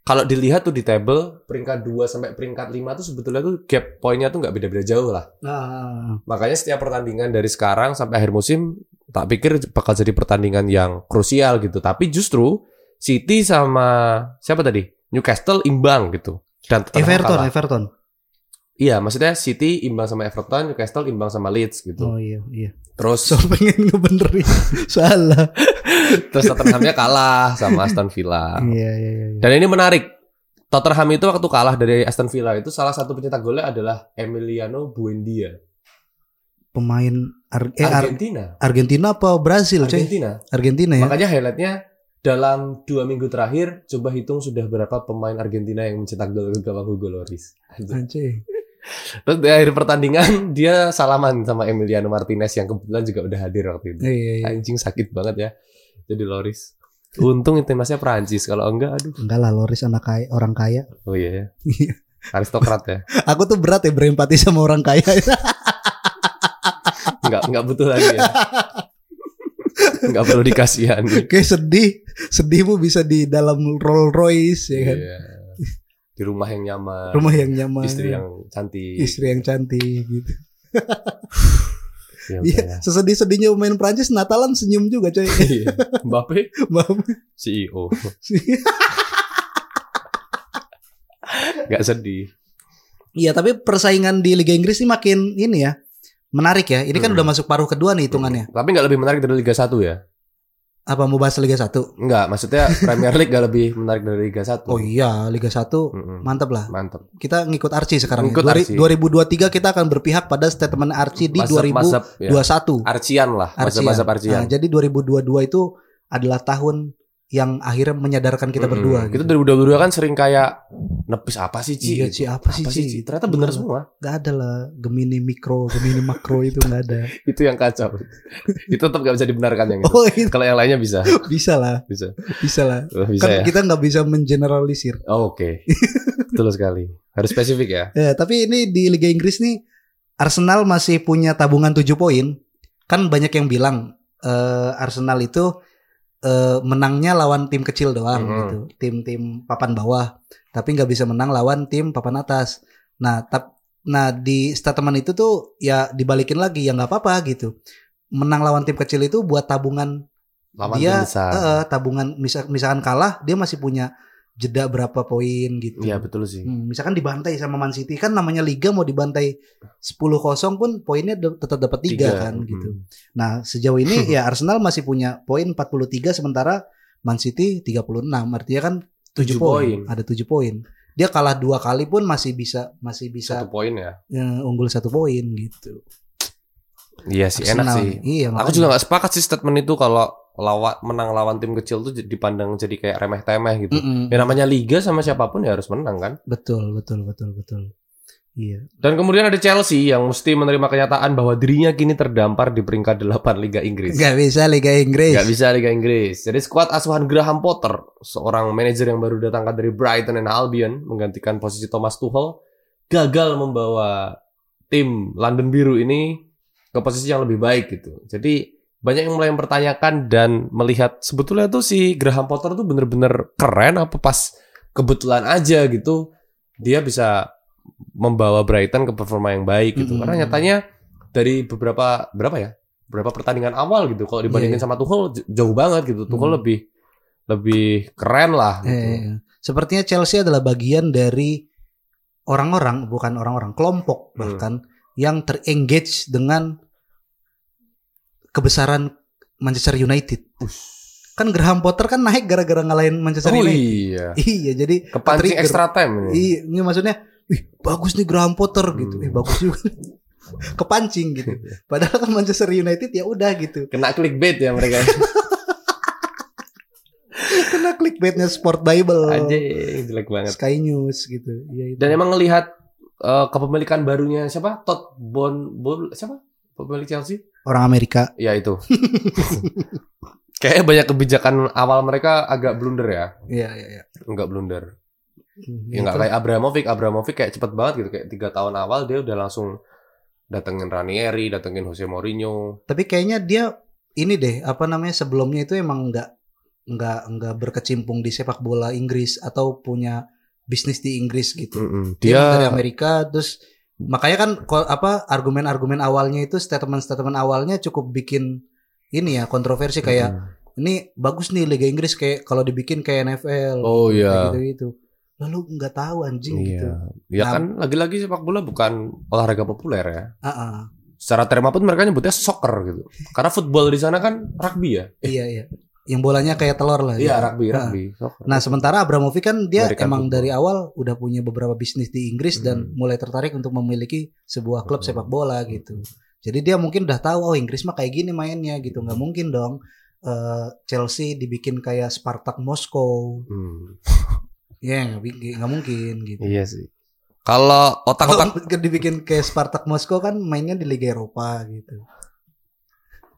kalau dilihat tuh di table peringkat 2 sampai peringkat 5 tuh sebetulnya tuh gap poinnya tuh nggak beda-beda jauh lah. Nah, Makanya setiap pertandingan dari sekarang sampai akhir musim tak pikir bakal jadi pertandingan yang krusial gitu. Tapi justru City sama siapa tadi? Newcastle imbang gitu. Dan Everton. Everton. Iya, maksudnya City imbang sama Everton, Newcastle imbang sama Leeds gitu. Oh iya, iya. Terus So pengen ngebenerin. Salah. terus Tottenhamnya kalah sama Aston Villa. Iya, iya, iya. Dan ini menarik. Tottenham itu waktu kalah dari Aston Villa itu salah satu pencetak golnya adalah Emiliano Buendia. Pemain Ar- eh, Ar- Argentina. Argentina apa Brasil, coy? Argentina. Argentina ya. Makanya highlightnya dalam dua minggu terakhir coba hitung sudah berapa pemain Argentina yang mencetak gol ke gawang Hugo Lloris. Anjing. Terus di akhir pertandingan dia salaman sama Emiliano Martinez yang kebetulan juga udah hadir waktu itu. Iya, iya, iya. Anjing sakit banget ya. Jadi Lloris. Untung timnasnya Prancis kalau enggak aduh. Enggak lah, Loris anak kaya, orang kaya. Oh iya ya. Iya. Aristokrat ya. Aku tuh berat ya berempati sama orang kaya. Enggak enggak butuh lagi ya. Enggak perlu dikasihani. Kayak sedih, sedihmu bisa di dalam Rolls Royce ya kan. Iya. Di rumah yang nyaman. Rumah yang nyaman. Istri yang cantik. istri yang cantik gitu. Ya, Iya, ya. sesedih-sedihnya pemain Prancis Natalan senyum juga coy. Iya. Mbappe Maaf. CEO. Gak sedih. Iya, tapi persaingan di Liga Inggris ini makin ini ya. Menarik ya. Ini kan Hmm. udah masuk paruh kedua nih hitungannya. Tapi nggak lebih menarik dari Liga 1 ya? Apa mau bahas Liga 1? Enggak, maksudnya Premier League gak lebih menarik dari Liga 1. Oh iya, Liga 1 Mm-mm. mantap lah. Mantap. Kita ngikut Archie sekarang. ya. Ngikut Dua- Archie. 2023 kita akan berpihak pada statement Archie di Mazhab- mazhab, ya. 2021. Arcian lah, Arcian. mazhab-mazhab Arcian. Nah, jadi 2022 itu adalah tahun yang akhirnya menyadarkan kita Mm-mm. berdua. Kita Gitu. 2022 kan sering kayak nepis apa sih Ci? Iya, Gitu. Ci, apa sih, Ci? Ternyata benar Bener. semua. Gak ada lah Gemini mikro, Gemini makro itu gak ada. Itu yang kacau. itu tetap gak bisa dibenarkan yang itu. Oh itu Kalau yang lainnya bisa, bisa lah, bisa. bisa lah. Oh, bisa kan ya. kita nggak bisa mengeneralisir. Oh, Oke. Betul sekali. Harus spesifik ya. Ya, tapi ini di Liga Inggris nih Arsenal masih punya tabungan 7 poin. Kan banyak yang bilang eh, Arsenal itu eh, menangnya lawan tim kecil doang Mhm. gitu, tim-tim papan bawah, tapi nggak bisa menang lawan tim papan atas. Nah, tap, nah di statement itu tuh ya dibalikin lagi ya nggak apa-apa gitu. Menang lawan tim kecil itu buat tabungan Lawan dia besar. eh, tabungan misal, misalkan kalah dia masih punya jeda berapa poin gitu. Iya, betul sih. Hmm, misalkan dibantai sama Man City kan namanya liga mau dibantai 10-0 pun poinnya tetap dapat 3 Tiga. kan Hmm. gitu. Nah, sejauh ini ya Arsenal masih punya poin 43 sementara Man City 36. Artinya kan 7 Tujuh poin. poin. Ada 7 poin. Dia kalah dua kali pun masih bisa masih bisa Satu poin ya. eh, unggul satu poin gitu. Iya sih, enak Arsenal. sih. Iya, Aku juga nggak sepakat sih statement itu kalau lawan menang lawan tim kecil tuh dipandang jadi kayak remeh temeh gitu. Mm-mm. Ya namanya liga sama siapa pun ya harus menang kan. Betul, betul, betul, betul. Iya. Dan kemudian ada Chelsea yang mesti menerima kenyataan bahwa dirinya kini terdampar di peringkat 8 Liga Inggris. Gak bisa Liga Inggris. Gak bisa Liga Inggris. Jadi skuad asuhan Graham Potter, seorang manajer yang baru datangkan dari Brighton and Albion, menggantikan posisi Thomas Tuchel, gagal membawa tim London Biru ini ke posisi yang lebih baik gitu. Jadi banyak yang mulai mempertanyakan dan melihat sebetulnya tuh si Graham Potter tuh bener-bener keren apa pas kebetulan aja gitu dia bisa membawa Brighton ke performa yang baik gitu. Mm-mm. Karena nyatanya dari beberapa berapa ya? Beberapa pertandingan awal gitu kalau dibandingin Iya, sama Tuchel jauh banget gitu. Tuchel Hmm. lebih lebih keren lah gitu. Eh, sepertinya Chelsea adalah bagian dari orang-orang bukan orang-orang kelompok Hmm. bahkan yang terengage dengan kebesaran Manchester United. Kan Graham Potter kan naik gara-gara ngalahin Manchester Oh United. iya. Iya, jadi Kepancing extra time ini. Iya, ini maksudnya, wih bagus nih Graham Potter gitu. Hmm. Eh bagus juga. Kepancing gitu. Padahal kan Manchester United ya udah gitu. Kena clickbait ya mereka. Kena clickbaitnya Sport Bible, Anjing, jelek banget. Sky News gitu. Iya itu. Dan emang ngelihat eh, kepemilikan barunya siapa? Todd Bon Bon siapa? Pemilik Chelsea? orang Amerika. Ya itu. Kayaknya banyak kebijakan awal mereka agak blunder ya. Iya iya iya. Enggak blunder. Hmm, Ya nggak kayak Abramovich. Abramovich kayak cepet banget gitu. Kayak tiga tahun awal dia udah langsung datengin Ranieri, datengin Jose Mourinho. Tapi kayaknya dia ini deh apa namanya sebelumnya itu emang nggak nggak nggak berkecimpung di sepak bola Inggris atau punya bisnis di Inggris gitu. Mm-mm. Dia, emang dari Dia Amerika terus makanya kan apa argumen-argumen awalnya itu statement-statement awalnya cukup bikin ini ya kontroversi kayak Mm. ini bagus nih Liga Inggris kayak kalau dibikin kayak NFL. Oh iya. gitu gitu. Lalu nggak tahu anjing gitu. Iya. Ya Nah- kan lagi-lagi sepak bola bukan olahraga populer ya. Ah, ah. Secara terma pun mereka nyebutnya soccer gitu. Karena football di sana kan rugby ya. Iya iya. Yang bolanya kayak telur lah. Iya, gitu. rugby, Ah. rugby. Soccer. Nah sementara Abramovich kan dia American emang football. dari awal udah punya beberapa bisnis di Inggris dan Hmm. mulai tertarik untuk memiliki sebuah klub Hmm. sepak bola gitu. Jadi dia mungkin udah tahu oh Inggris mah kayak gini mainnya gitu. Nggak mungkin dong eh, Chelsea dibikin kayak Spartak Moskow. Hmm. Ya bikin- nggak mungkin gitu. Iya sih. Kalau otak-otak dibikin kayak Spartak Moskow kan mainnya di Liga Eropa gitu.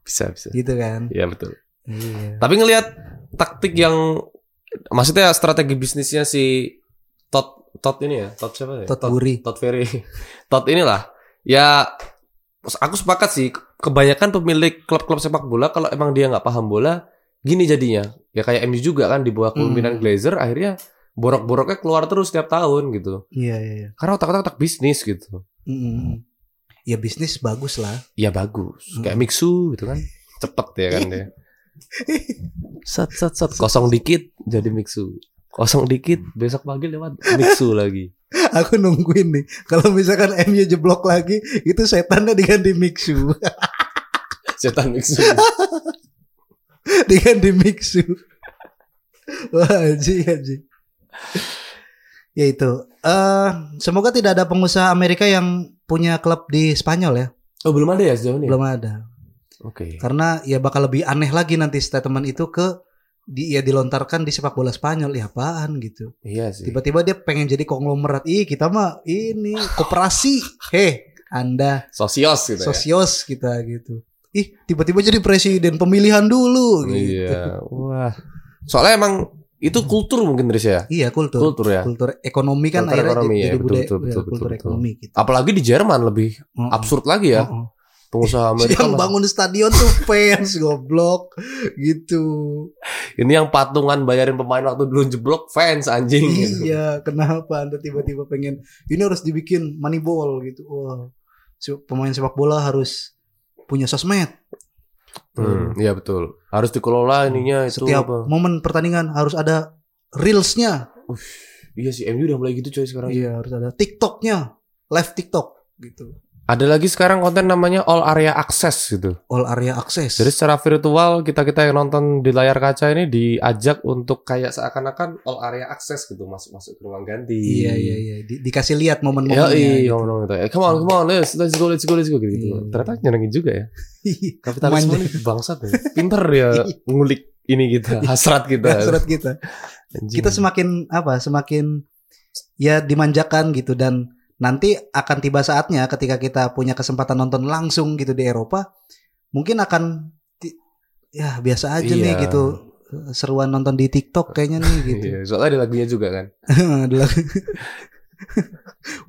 bisa bisa. Gitu kan. Iya betul. Iya. Tapi ngelihat taktik yang maksudnya strategi bisnisnya si Todd Todd ini ya, Todd siapa ya? Todd Guri. Todd Ferry. Todd inilah. Ya aku sepakat sih kebanyakan pemilik klub-klub sepak bola kalau emang dia nggak paham bola gini jadinya. Ya kayak MU juga kan di bawah kepemimpinan Hmm. Glazer akhirnya borok-boroknya keluar terus setiap tahun gitu. Iya iya. iya. Karena otak-otak otak bisnis gitu. Mm-mm. Ya bisnis bagus lah. Ya bagus. Hmm. Kayak Mixu gitu kan. Cepet ya kan dia. Sat sat sat kosong dikit jadi Mixu. Kosong dikit besok pagi lewat Mixu lagi. Aku nungguin nih. Kalau misalkan MU jeblok lagi, itu setannya diganti Mixu. Setan Mixu. diganti Mixu. Wah, anjing anjing. Ya itu. Eh, semoga tidak ada pengusaha Amerika yang punya klub di Spanyol ya. Oh belum ada ya sejauh ini? Belum ada. Oke. Karena ya bakal lebih aneh lagi nanti statement itu ke di, ya dilontarkan di sepak bola Spanyol ya apaan gitu. Iya sih. Tiba-tiba dia pengen jadi konglomerat. Ih, kita mah ini koperasi. Heh, Anda Sosios gitu ya. sosios kita gitu. Ih, tiba-tiba jadi presiden pemilihan dulu gitu. Iya. Wah. Soalnya emang itu kultur mungkin Riz ya. Iya, kultur. Kultur ya. Kultur ekonomi kan Kultur akhirnya ekonomi, jadi ya, budaya betul, ya, betul, kultur betul, ekonomi gitu. Apalagi di Jerman lebih Mm-mm. absurd lagi ya. Mm-mm. Pengusaha Amerika. Yang bangun stadion tuh fans goblok gitu. Ini yang patungan bayarin pemain waktu dulu jeblok fans anjing. gitu. iya, kenapa Anda tiba-tiba pengen ini harus dibikin moneyball gitu. Wah. si- Pemain sepak bola harus punya sosmed. Hmm, iya betul. Harus dikelola ininya itu Setiap apa. momen pertandingan harus ada reelsnya. Iya sih MU udah mulai gitu coy sekarang. Iya, harus ada TikToknya, live TikTok gitu. Ada lagi sekarang konten namanya all area access gitu. All area access. Jadi secara virtual kita kita yang nonton di layar kaca ini diajak untuk kayak seakan-akan all area access gitu masuk masuk ke ruang ganti. Iya iya iya Di- dikasih lihat Ya momen-momennya. iya gitu. ngomong gitu. Come on, come on, let's let's go, let's go, let's go gitu. Iya. Ternyata nyenengin juga ya. Kapitalisme ini bangsat ya. Pinter ya ngulik ini kita, hasrat kita. Surat kita. Anjing. Kita semakin apa? Semakin ya dimanjakan gitu dan nanti akan tiba saatnya ketika kita punya kesempatan nonton langsung gitu di Eropa, mungkin akan ya biasa aja nih Iya. gitu seruan nonton di TikTok kayaknya nih gitu. Iya, soalnya ada lagunya juga kan. Adalah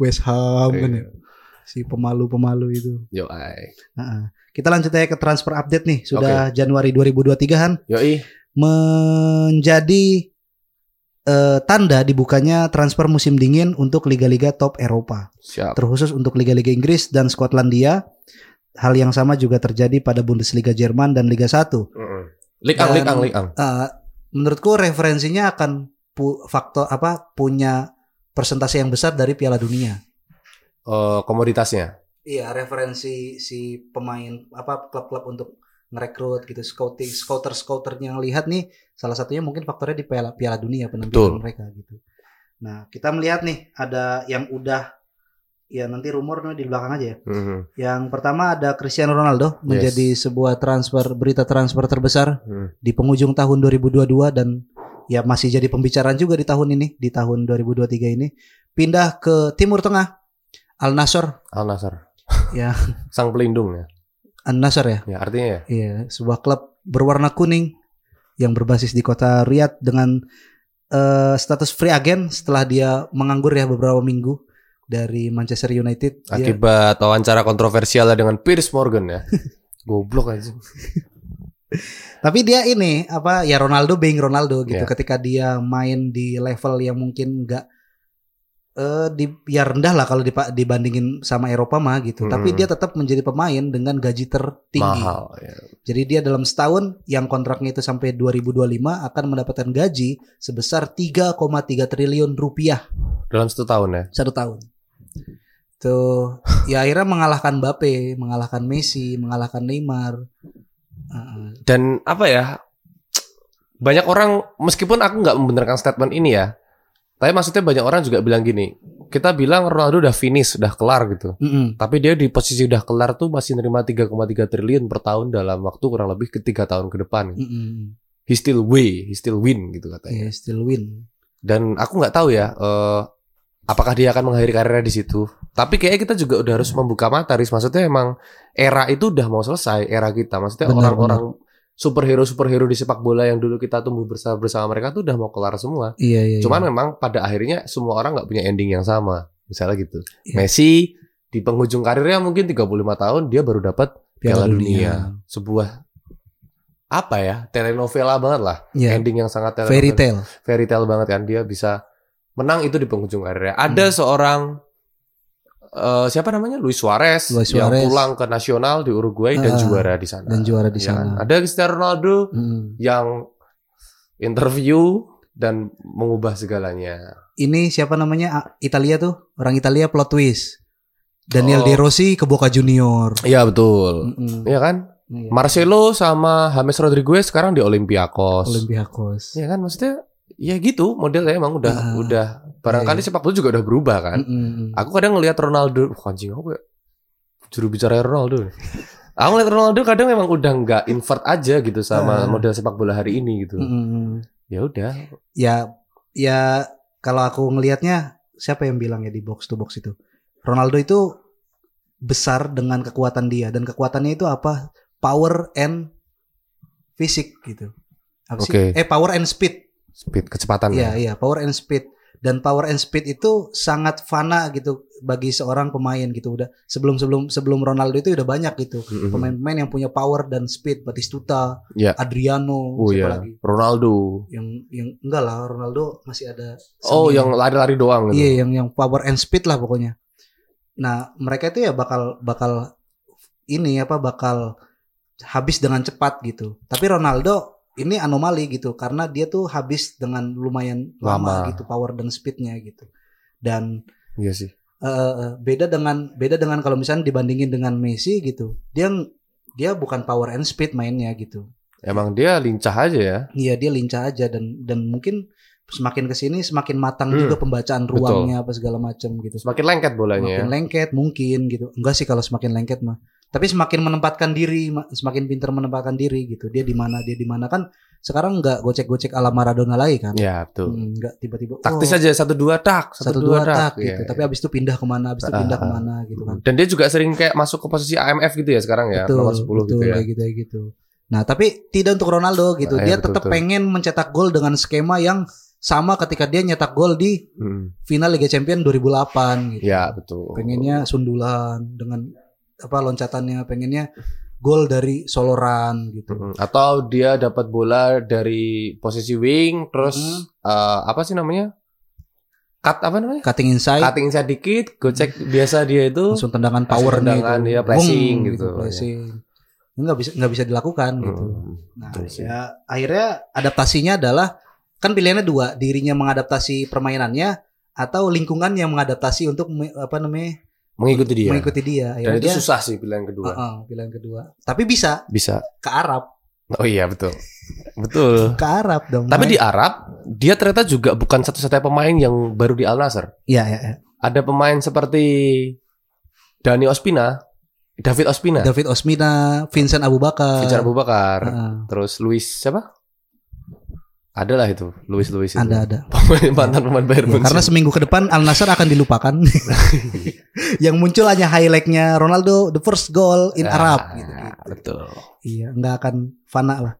West Ham kan ya. Si pemalu-pemalu itu. Yo ai. Heeh. Kita lanjut aja ke transfer update nih. Sudah Januari 2023 Han Yoi. menjadi eh, tanda dibukanya transfer musim dingin untuk liga-liga top Eropa, Siap. terkhusus untuk liga-liga Inggris dan Skotlandia. Hal yang sama juga terjadi pada Bundesliga Jerman dan Liga 1. Heeh. Lik ang, Dan- lik ang, lik ang. Eh, menurutku referensinya akan pu- faktor apa punya persentase yang besar dari Piala Dunia. Eh, komoditasnya. Iya, referensi si pemain apa klub-klub untuk ngerekrut gitu, scouting, scouter-scouter yang lihat nih salah satunya mungkin faktornya di Piala Piala Dunia penampilan Betul. mereka gitu. Nah, kita melihat nih ada yang udah ya nanti rumor nih di belakang aja ya. Mhm. Yang pertama ada Cristiano Ronaldo Yes. menjadi sebuah transfer berita transfer terbesar Hmm. di penghujung tahun 2022 dan ya masih jadi pembicaraan juga di tahun ini di tahun 2023 ini pindah ke Timur Tengah Al Nassr Al Nassr. ya Sang pelindung ya. Al Nassr ya Ya artinya ya. iya sebuah klub berwarna kuning yang berbasis di kota Riyadh dengan eh, status free agent setelah dia menganggur ya beberapa minggu dari Manchester United Dia- Akibat wawancara kontroversial dengan Piers Morgan ya. Goblok aja. Tapi dia ini apa ya Ronaldo being Ronaldo gitu. Iya. Ketika dia main di level yang mungkin enggak eh di ya rendah lah kalau dipa- dibandingin sama Eropa mah gitu. Tapi Mm. dia tetap menjadi pemain dengan gaji tertinggi. Mahal ya. Jadi dia dalam setahun yang kontraknya itu sampai 2025 akan mendapatkan gaji sebesar 3,3 triliun rupiah Dalam satu tahun ya. satu tahun. Tuh ya akhirnya mengalahkan Mbappe, mengalahkan Messi, mengalahkan Neymar. Dan apa ya? Banyak orang meskipun aku nggak membenarkan statement ini ya. Tapi maksudnya banyak orang juga bilang gini. Kita bilang Ronaldo udah finish, udah kelar gitu. Mm-mm. Tapi dia di posisi udah kelar tuh masih nerima 3,3 triliun per tahun dalam waktu kurang lebih ke tiga tahun ke depan. Mm-mm. He still way, he still win gitu katanya. Iya, still win. Dan aku nggak tahu ya, eh, apakah dia akan mengakhiri karirnya di situ. Tapi kayaknya kita juga udah harus membuka mata, Riz. Maksudnya emang era itu udah mau selesai, era kita. Maksudnya orang-orang superhero-superhero di sepak bola yang dulu kita tumbuh bersama bersama mereka tuh udah mau kelar semua. Iya, iya. Cuman iya. memang pada akhirnya semua orang nggak punya ending yang sama. Misalnya gitu. Iya. Messi di penghujung karirnya mungkin 35 tahun dia baru dapat Piala, Dunia. Sebuah apa ya? Telenovela banget lah. Iya. Ending yang sangat Fairy telenovela tale. fairy tale banget kan dia bisa menang itu di penghujung karirnya. Ada Hmm. seorang eh, siapa namanya Luis Suarez, Luis yang Suarez. pulang ke nasional di Uruguay dan Ah, juara di sana. dan juara di Ya kan? sana. Ada Cristiano Ronaldo Mm. yang interview dan mengubah segalanya. Ini siapa namanya? Italia tuh, orang Italia plot twist. Daniel Oh. De Rossi ke Boca Junior. Iya betul. Iya kan? Iya. Marcelo sama James Rodriguez sekarang di Olympiakos. Olympiakos. Iya kan maksudnya ya gitu modelnya emang udah Ah, udah barangkali iya. sepak bola juga udah berubah kan. Mm-mm. Aku kadang ngelihat Ronaldo, wah, anjing aku ya juru bicara Ronaldo. Aku ngeliat Ronaldo kadang memang udah nggak invert aja gitu sama Ah. model sepak bola hari ini gitu. Mm-mm. Ya udah. Ya, ya kalau aku ngelihatnya siapa yang bilang ya di box to box itu? Ronaldo itu besar dengan kekuatan dia dan kekuatannya itu apa? Power and fisik gitu. Oke. Eh power and speed. Speed kecepatan Iya, ya. iya, power and speed. Dan power and speed itu sangat fana gitu bagi seorang pemain gitu. Udah sebelum-sebelum sebelum Ronaldo itu udah banyak gitu. Mhm. Pemain-pemain yang punya power dan speed, Batistuta, Ya. Adriano, Oh siapa ya, lagi? Ronaldo. Yang yang enggak lah, Ronaldo masih ada Oh, yang lari-lari doang gitu. Iya, yang yang power and speed lah pokoknya. Nah, mereka itu ya bakal bakal ini apa bakal habis dengan cepat gitu. Tapi Ronaldo ini anomali gitu karena dia tuh habis dengan lumayan lama, Lama. gitu power dan speednya gitu. Dan Iya sih. eh, beda dengan beda dengan kalau misalnya dibandingin dengan Messi gitu. Dia dia bukan power and speed mainnya gitu. Emang dia lincah aja ya. Iya dia lincah aja dan dan mungkin semakin ke sini semakin matang Hmm, juga pembacaan betul. ruangnya apa segala macam gitu. Semakin lengket bolanya Semakin ya. lengket mungkin gitu. Enggak sih kalau semakin lengket mah. Tapi semakin menempatkan diri, ma- semakin pintar menempatkan diri gitu. Dia di mana, dia di mana kan sekarang enggak gocek-gocek ala Maradona lagi kan. Ya, betul. Hmm, enggak tiba-tiba Taktis oh, aja satu dua tak, satu dua tak Iya, gitu. iya. Tapi abis itu pindah ke mana, abis itu Ah, pindah ah. ke mana gitu kan. Dan dia juga sering kayak masuk ke posisi AMF gitu ya sekarang ya, betul, nomor 10 betul, gitu ya. kayak gitu, kayak gitu. Nah, tapi tidak untuk Ronaldo gitu. Ah, Dia iya, betul, tetap betul. pengen mencetak gol dengan skema yang sama ketika dia nyetak gol di Hmm. final Liga Champions 2008 gitu. Ya, betul. pengennya sundulan dengan apa loncatannya pengennya gol dari soloran gitu Atau dia dapat bola dari posisi wing, terus Hmm. eh, apa sih namanya? Cut apa namanya? cutting inside Cutting inside dikit, gocek biasa dia itu. langsung tendangan Langsung powernya tendangan, itu ya, pressing Bung, gitu, pressing nggak bisa nggak bisa dilakukan gitu Hmm, nah betul sih. ya akhirnya adaptasinya adalah kan pilihannya dua, dirinya mengadaptasi permainannya atau lingkungan yang mengadaptasi untuk apa namanya Mengikuti dia. mengikuti dia. Dan Akhirnya itu dia- susah sih pilihan kedua. Heeh, pilihan kedua. Tapi bisa Bisa. ke Arab, Oh iya betul. Betul. ke Arab dong. Tapi Main- di Arab dia ternyata juga bukan satu-satunya pemain yang baru di Al Nassr. Iya, iya, iya. Ada pemain seperti Dani Ospina, David Ospina, David Osmina, Vincent Abu Bakar. Vincent Abu Bakar, Heeh. terus Luis siapa? Adalah itu, Luis Luis itu. ada ada. Pemain mantan pemain Bayern Ya, Munchen. karena seminggu ke depan Al Nassr akan dilupakan. yang muncul hanya highlightnya Ronaldo the first goal in Ah, Arab gitu. Betul. Iya, nggak akan fana lah.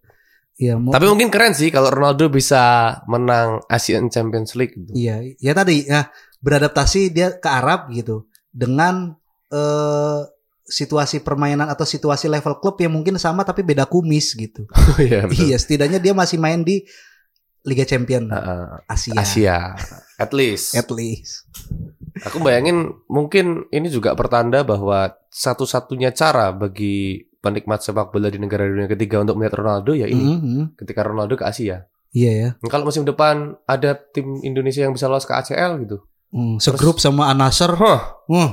Iya, Tapi mungkin keren sih kalau Ronaldo bisa menang Asian Champions League gitu. iya, ya tadi ya beradaptasi dia ke Arab gitu dengan eh situasi permainan atau situasi level klub yang mungkin sama tapi beda kumis gitu. Iya betul. iya, setidaknya dia masih main di Liga Champion Heeh. Asia. Asia, at least. At least. Aku bayangin mungkin ini juga pertanda bahwa satu-satunya cara bagi penikmat sepak bola di negara dunia ketiga untuk melihat Ronaldo ya ini Mhm. ketika Ronaldo ke Asia. Iya ya. Kalau musim depan ada tim Indonesia yang bisa lolos ke ACL gitu. Hmm, segrup sama Anasar. Huh. Wah.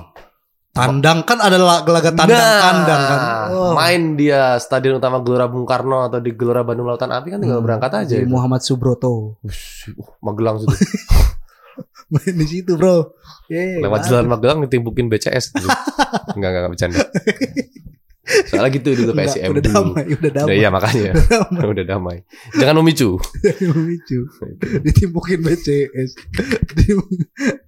Tandang kan ada laga tandang kandang kan. Oh. main dia Stadion Utama Gelora Bung Karno atau di Gelora Bandung Lautan Api kan tinggal Hmm, berangkat aja. di itu. Muhammad Subroto. Uh, Magelang situ. Main di situ, Bro. Yeay, Lewat bagus. jalan Magelang ditimbukin BCS. Enggak, enggak, enggak bercanda. Soalnya gitu dulu Enggak, PSM udah dulu. damai, udah Udah, damai. iya makanya. damai. Udah damai. Jangan memicu. Memicu. Ditimpukin BCS.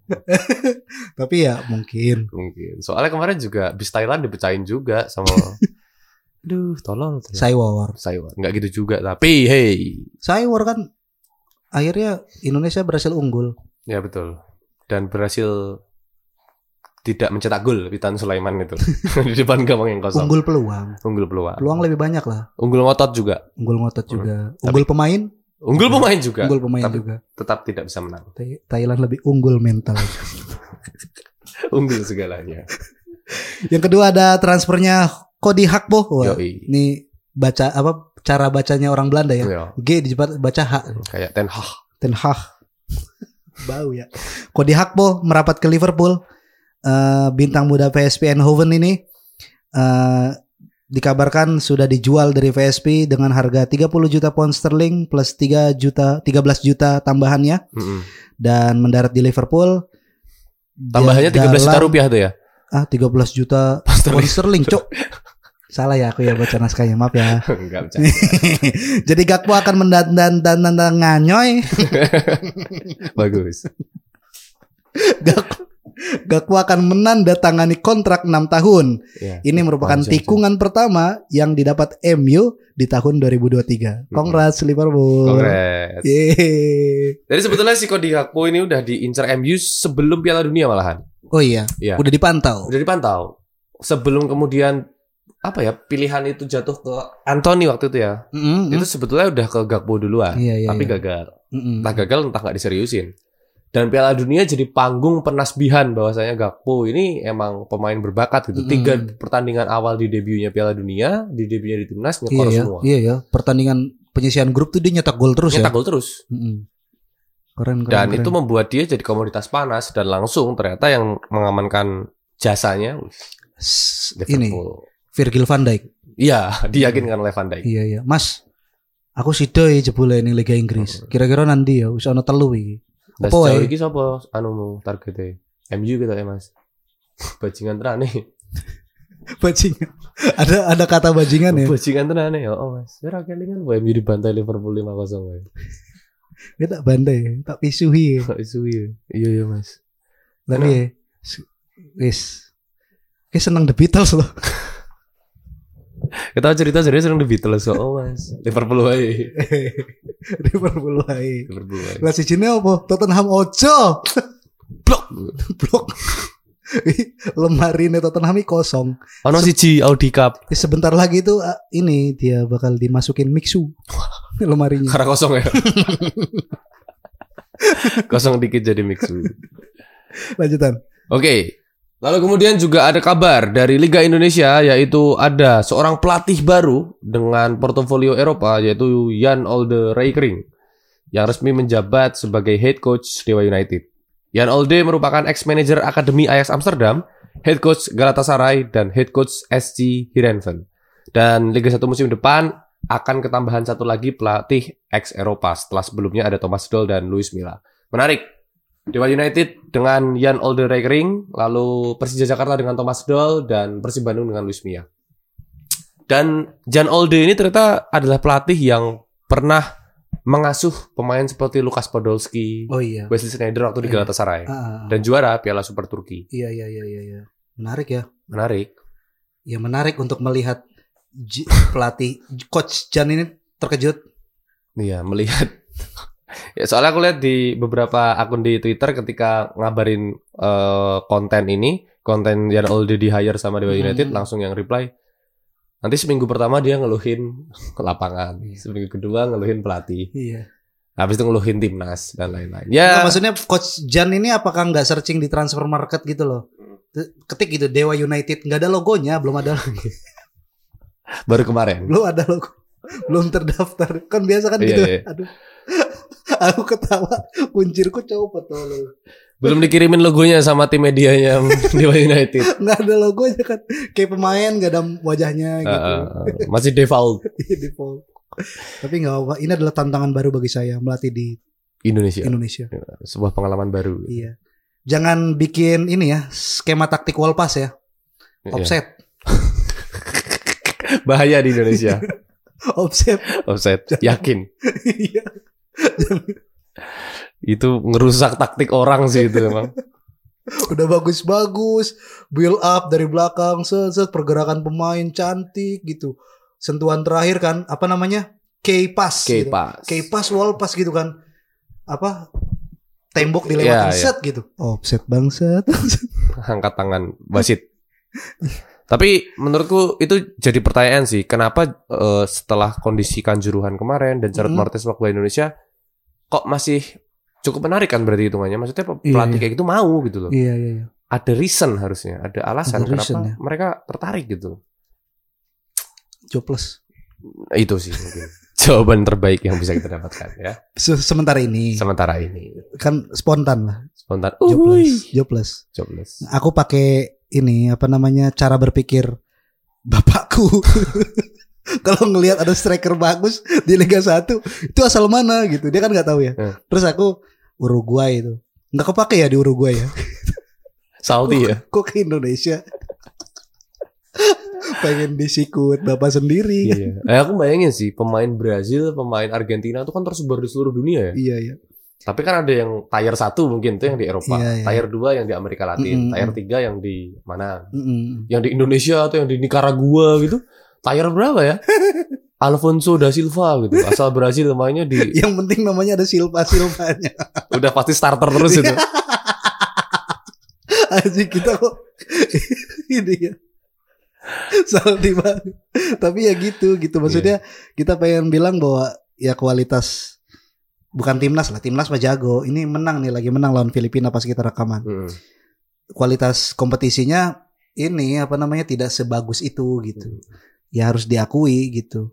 Tapi ya mungkin. Mungkin. Soalnya kemarin juga bis Thailand dipecahin juga sama Aduh, tolong. tolong. Saywar. Saiwan. Enggak gitu juga, tapi hey. Saywar kan akhirnya Indonesia berhasil unggul. Ya betul. Dan berhasil tidak mencetak gol Witan Sulaiman itu di depan gawang yang kosong. Unggul peluang. Unggul peluang. Peluang lebih banyak lah. Unggul ngotot juga. Unggul ngotot juga. Tapi- Unggul pemain, Unggul pemain juga. unggul pemain Tapi- juga. Tetap tidak bisa menang. Thai- Thailand lebih unggul mental. Unggul segalanya. Yang kedua ada transfernya. Wah, Yoi. ini baca apa cara bacanya orang Belanda ya. Iya. G dibaca H. Kayak Ten Hag. Ten Hag. Bau ya. Kodi Hakbo merapat ke Liverpool. Eh, bintang muda PSP Eindhoven ini eh, dikabarkan sudah dijual dari VSP dengan harga 30 juta pound sterling plus 3 juta 13 juta tambahannya Mm-mm. dan mendarat di Liverpool. Tambahannya 13 juta Dalam- rupiah tuh ya. Ah, 13 juta pound sterling, Cok. Salah ya aku ya baca naskahnya, maaf ya. Enggak bercanda. Jadi Gakpo akan mendandan dan dan nganyoy. Bagus. Gakpo, Gakpo akan menandatangani kontrak 6 tahun. Ya. Ini merupakan Anjay, tikungan pertama yang didapat MU di tahun 2023. Congrats Liverpool. Kongres. Yeay. Jadi sebetulnya si Cody Gakpo ini udah diincar MU sebelum Piala Dunia malahan. Oh iya, Iya. udah dipantau. Udah dipantau. Sebelum kemudian apa ya pilihan itu jatuh ke Anthony waktu itu ya. Mm-mm. Itu sebetulnya udah ke Gakpo duluan. Iya, iya, tapi iya. gagal. Mm-mm. Entah gagal entah nggak diseriusin. Dan Piala Dunia jadi panggung penasbihan bahwasanya Gakpo ini emang pemain berbakat gitu. Tiga pertandingan awal di debutnya Piala Dunia, di debutnya di timnas Iya nyekor ya, semua. iya ya. Pertandingan penyisian grup tuh dia nyetak gol terus Nyetak ya. gol terus. Mm-mm. Keren, keren. Dan keren. itu membuat dia jadi komoditas panas dan langsung ternyata yang mengamankan jasanya S- ini Liverpool. Virgil van Dijk. Iya, diyakinkan oleh Van Dijk. Iya iya, Mas. Aku sido ya jebule ini Liga Inggris. Kira-kira nanti ya wis ana telu iki. Sejauh wae? ini siapa anumu targetnya? MU gitu ya Mas. Bajingan tenan nih. Bajingan. ada ada kata bajingan ya. Bajingan tenan nih. Oh Mas. Ora kelingan wae MU dibantai Liverpool 5-0 wae. Kita tak bandai, tak pisuhi. Kok isu ya? Iya iya Mas. Tapi ya, wis. Kayak seneng The Beatles loh. Kita cerita serius tentang The Beatles oh Mas. Liverpool wae. Liverpool wae. Liverpool wae. Lah sijine apa? Tottenham ojo. Blok. Blok. Lemari ini Tottenham ini kosong. Ono siji Audi Cup. Eh, Sebentar lagi itu ah, ini dia bakal dimasukin mixu lemarinya. Karena kosong ya. kosong dikit jadi mixu. Lanjutan. Oke. Lalu kemudian juga ada kabar dari Liga Indonesia yaitu ada seorang pelatih baru dengan portofolio Eropa yaitu Jan Olde Reikring yang resmi menjabat sebagai head coach Dewa United. Jan Olde merupakan ex-manager Akademi Ajax Amsterdam, head coach Galatasaray, dan head coach SC Heerenveen. Dan Liga 1 musim depan akan ketambahan satu lagi pelatih ex-Eropa setelah sebelumnya ada Thomas Doll dan Luis Milla. Menarik. Dewa United dengan Jan Olde Rekering, lalu Persija Jakarta dengan Thomas Doll, dan Persib Bandung dengan Luis Milla. Dan Jan Olde ini ternyata adalah pelatih yang pernah mengasuh pemain seperti Lukas Podolski, Oh iya. Wesley Sneijder waktu di Iya. Galatasaray Ah, ah, dan juara Piala Super Turki. iya iya iya iya iya. Menarik ya. Menarik. Ya menarik untuk melihat pelatih coach Jan ini terkejut. Iya, melihat Ya, soalnya aku lihat di beberapa akun di Twitter ketika ngabarin eh, konten ini, konten Jan Olde di hire sama Dewa Hmm. United langsung yang reply. Nanti seminggu pertama dia ngeluhin ke lapangan, Iya. seminggu kedua ngeluhin pelatih, Iya. habis itu ngeluhin timnas dan lain-lain. Ya, maksudnya coach Jan ini apakah nggak searching di transfer market gitu loh? Ketik gitu Dewa United nggak ada logonya, belum ada baru kemarin. belum ada logo. Belum terdaftar. Kan biasa kan Iya, gitu. iya. Aduh. Aku ketawa, kuncirku copot tolong. Belum dikirimin logonya sama tim medianya Dewa United. Nggak ada logonya kan. Kayak pemain nggak ada wajahnya gitu. Uh, masih default Di default. Tapi nggak apa. Ini adalah tantangan baru bagi saya melatih di Indonesia. Indonesia. Sebuah pengalaman baru. Iya. Jangan bikin ini ya skema taktik wall pass ya. Iya. Offset. Bahaya di Indonesia. Offset. Offset. Yakin. Itu ngerusak taktik orang sih itu emang. Udah bagus-bagus, build up dari belakang, set, set pergerakan pemain cantik gitu. Sentuhan terakhir kan, apa namanya? K-pass. gitu. K-pass. K-pass wall pass gitu kan. Apa? Tembok dilewatin iya. set gitu. Offset bangsat. Angkat tangan wasit. Tapi menurutku itu jadi pertanyaan sih, kenapa eh, setelah kondisi kanjuruhan kemarin dan Jared Mhm. Martinez waktu Indonesia kok masih cukup menarik kan berarti hitungannya? Maksudnya Iya, pelatih iya. kayak gitu mau gitu loh. iya iya iya. Ada reason harusnya, ada alasan Ada kenapa reason, ya. mereka tertarik gitu. Jobless. Itu sih mungkin jawaban terbaik yang bisa kita dapatkan ya. Se- Sementara ini Sementara ini kan spontan lah. spontan. Jobless. Jobless. Jobless. Aku pakai ini apa namanya cara berpikir bapakku. Kalau ngelihat ada striker bagus di Liga 1 itu asal mana gitu. Dia kan nggak tahu ya. Hmm. Terus aku Uruguay itu. Nggak kepake ya di Uruguay ya. Salty ya. Kok ke Indonesia? Pengen disikut bapak sendiri. Iya. Eh, aku bayangin sih pemain Brazil, pemain Argentina itu kan tersebar di seluruh dunia ya. Iya iya. Tapi kan ada yang tier 1 mungkin itu yang di Eropa, Iya, iya. tier 2 yang di Amerika Latin, Mm-mm. tier 3 yang di mana? Mm-mm. Yang di Indonesia atau yang di Nicaragua gitu. Tier berapa ya? Alfonso da Silva gitu. Asal Brazil mainnya di Yang penting namanya ada Silva Silvanya. udah pasti starter terus itu. Aji kita kok ini ya. Salty banget. Tapi ya gitu gitu maksudnya kita pengen bilang bahwa ya kualitas bukan timnas lah, timnas mah jago. Ini menang nih lagi menang lawan Filipina pas kita rekaman. Mm. Kualitas kompetisinya ini apa namanya tidak sebagus itu gitu. Ya harus diakui gitu.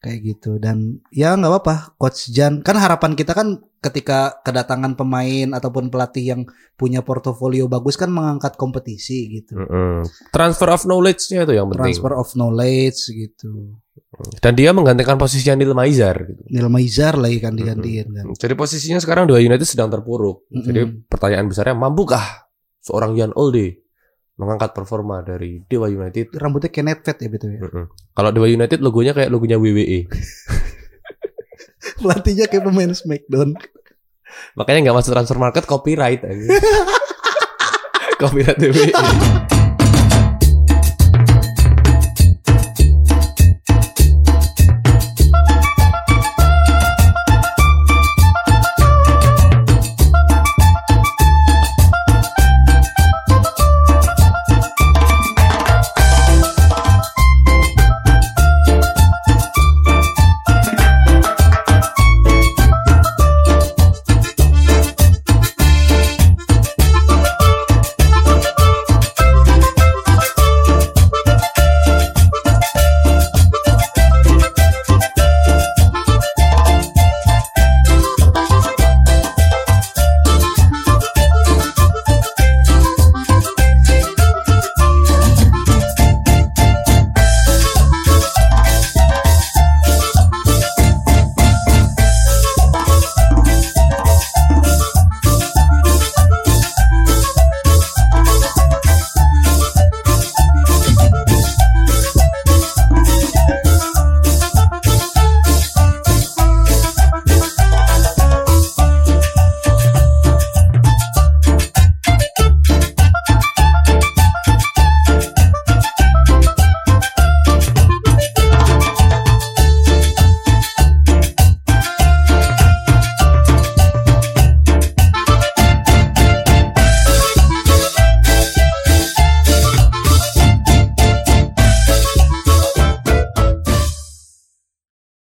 Kayak gitu dan ya nggak apa-apa coach Jan kan harapan kita kan ketika kedatangan pemain ataupun pelatih yang punya portofolio bagus kan mengangkat kompetisi gitu. Mm-mm. Transfer of knowledge-nya itu yang penting. Transfer of knowledge gitu. Dan dia menggantikan posisi Neil Maizar gitu. Neil Maizar lagi kan digantiin kan. Jadi posisinya sekarang dua United sedang terpuruk. Mm-mm. Jadi pertanyaan besarnya mampukah seorang Jan Olde mengangkat performa dari Dewa United? Rambutnya kayak netfet ya betul ya. Mm-mm. Kalau Dewa United logonya kayak logonya WWE. Pelatihnya kayak pemain Smackdown. Makanya nggak masuk transfer market copyright aja. copyright WWE.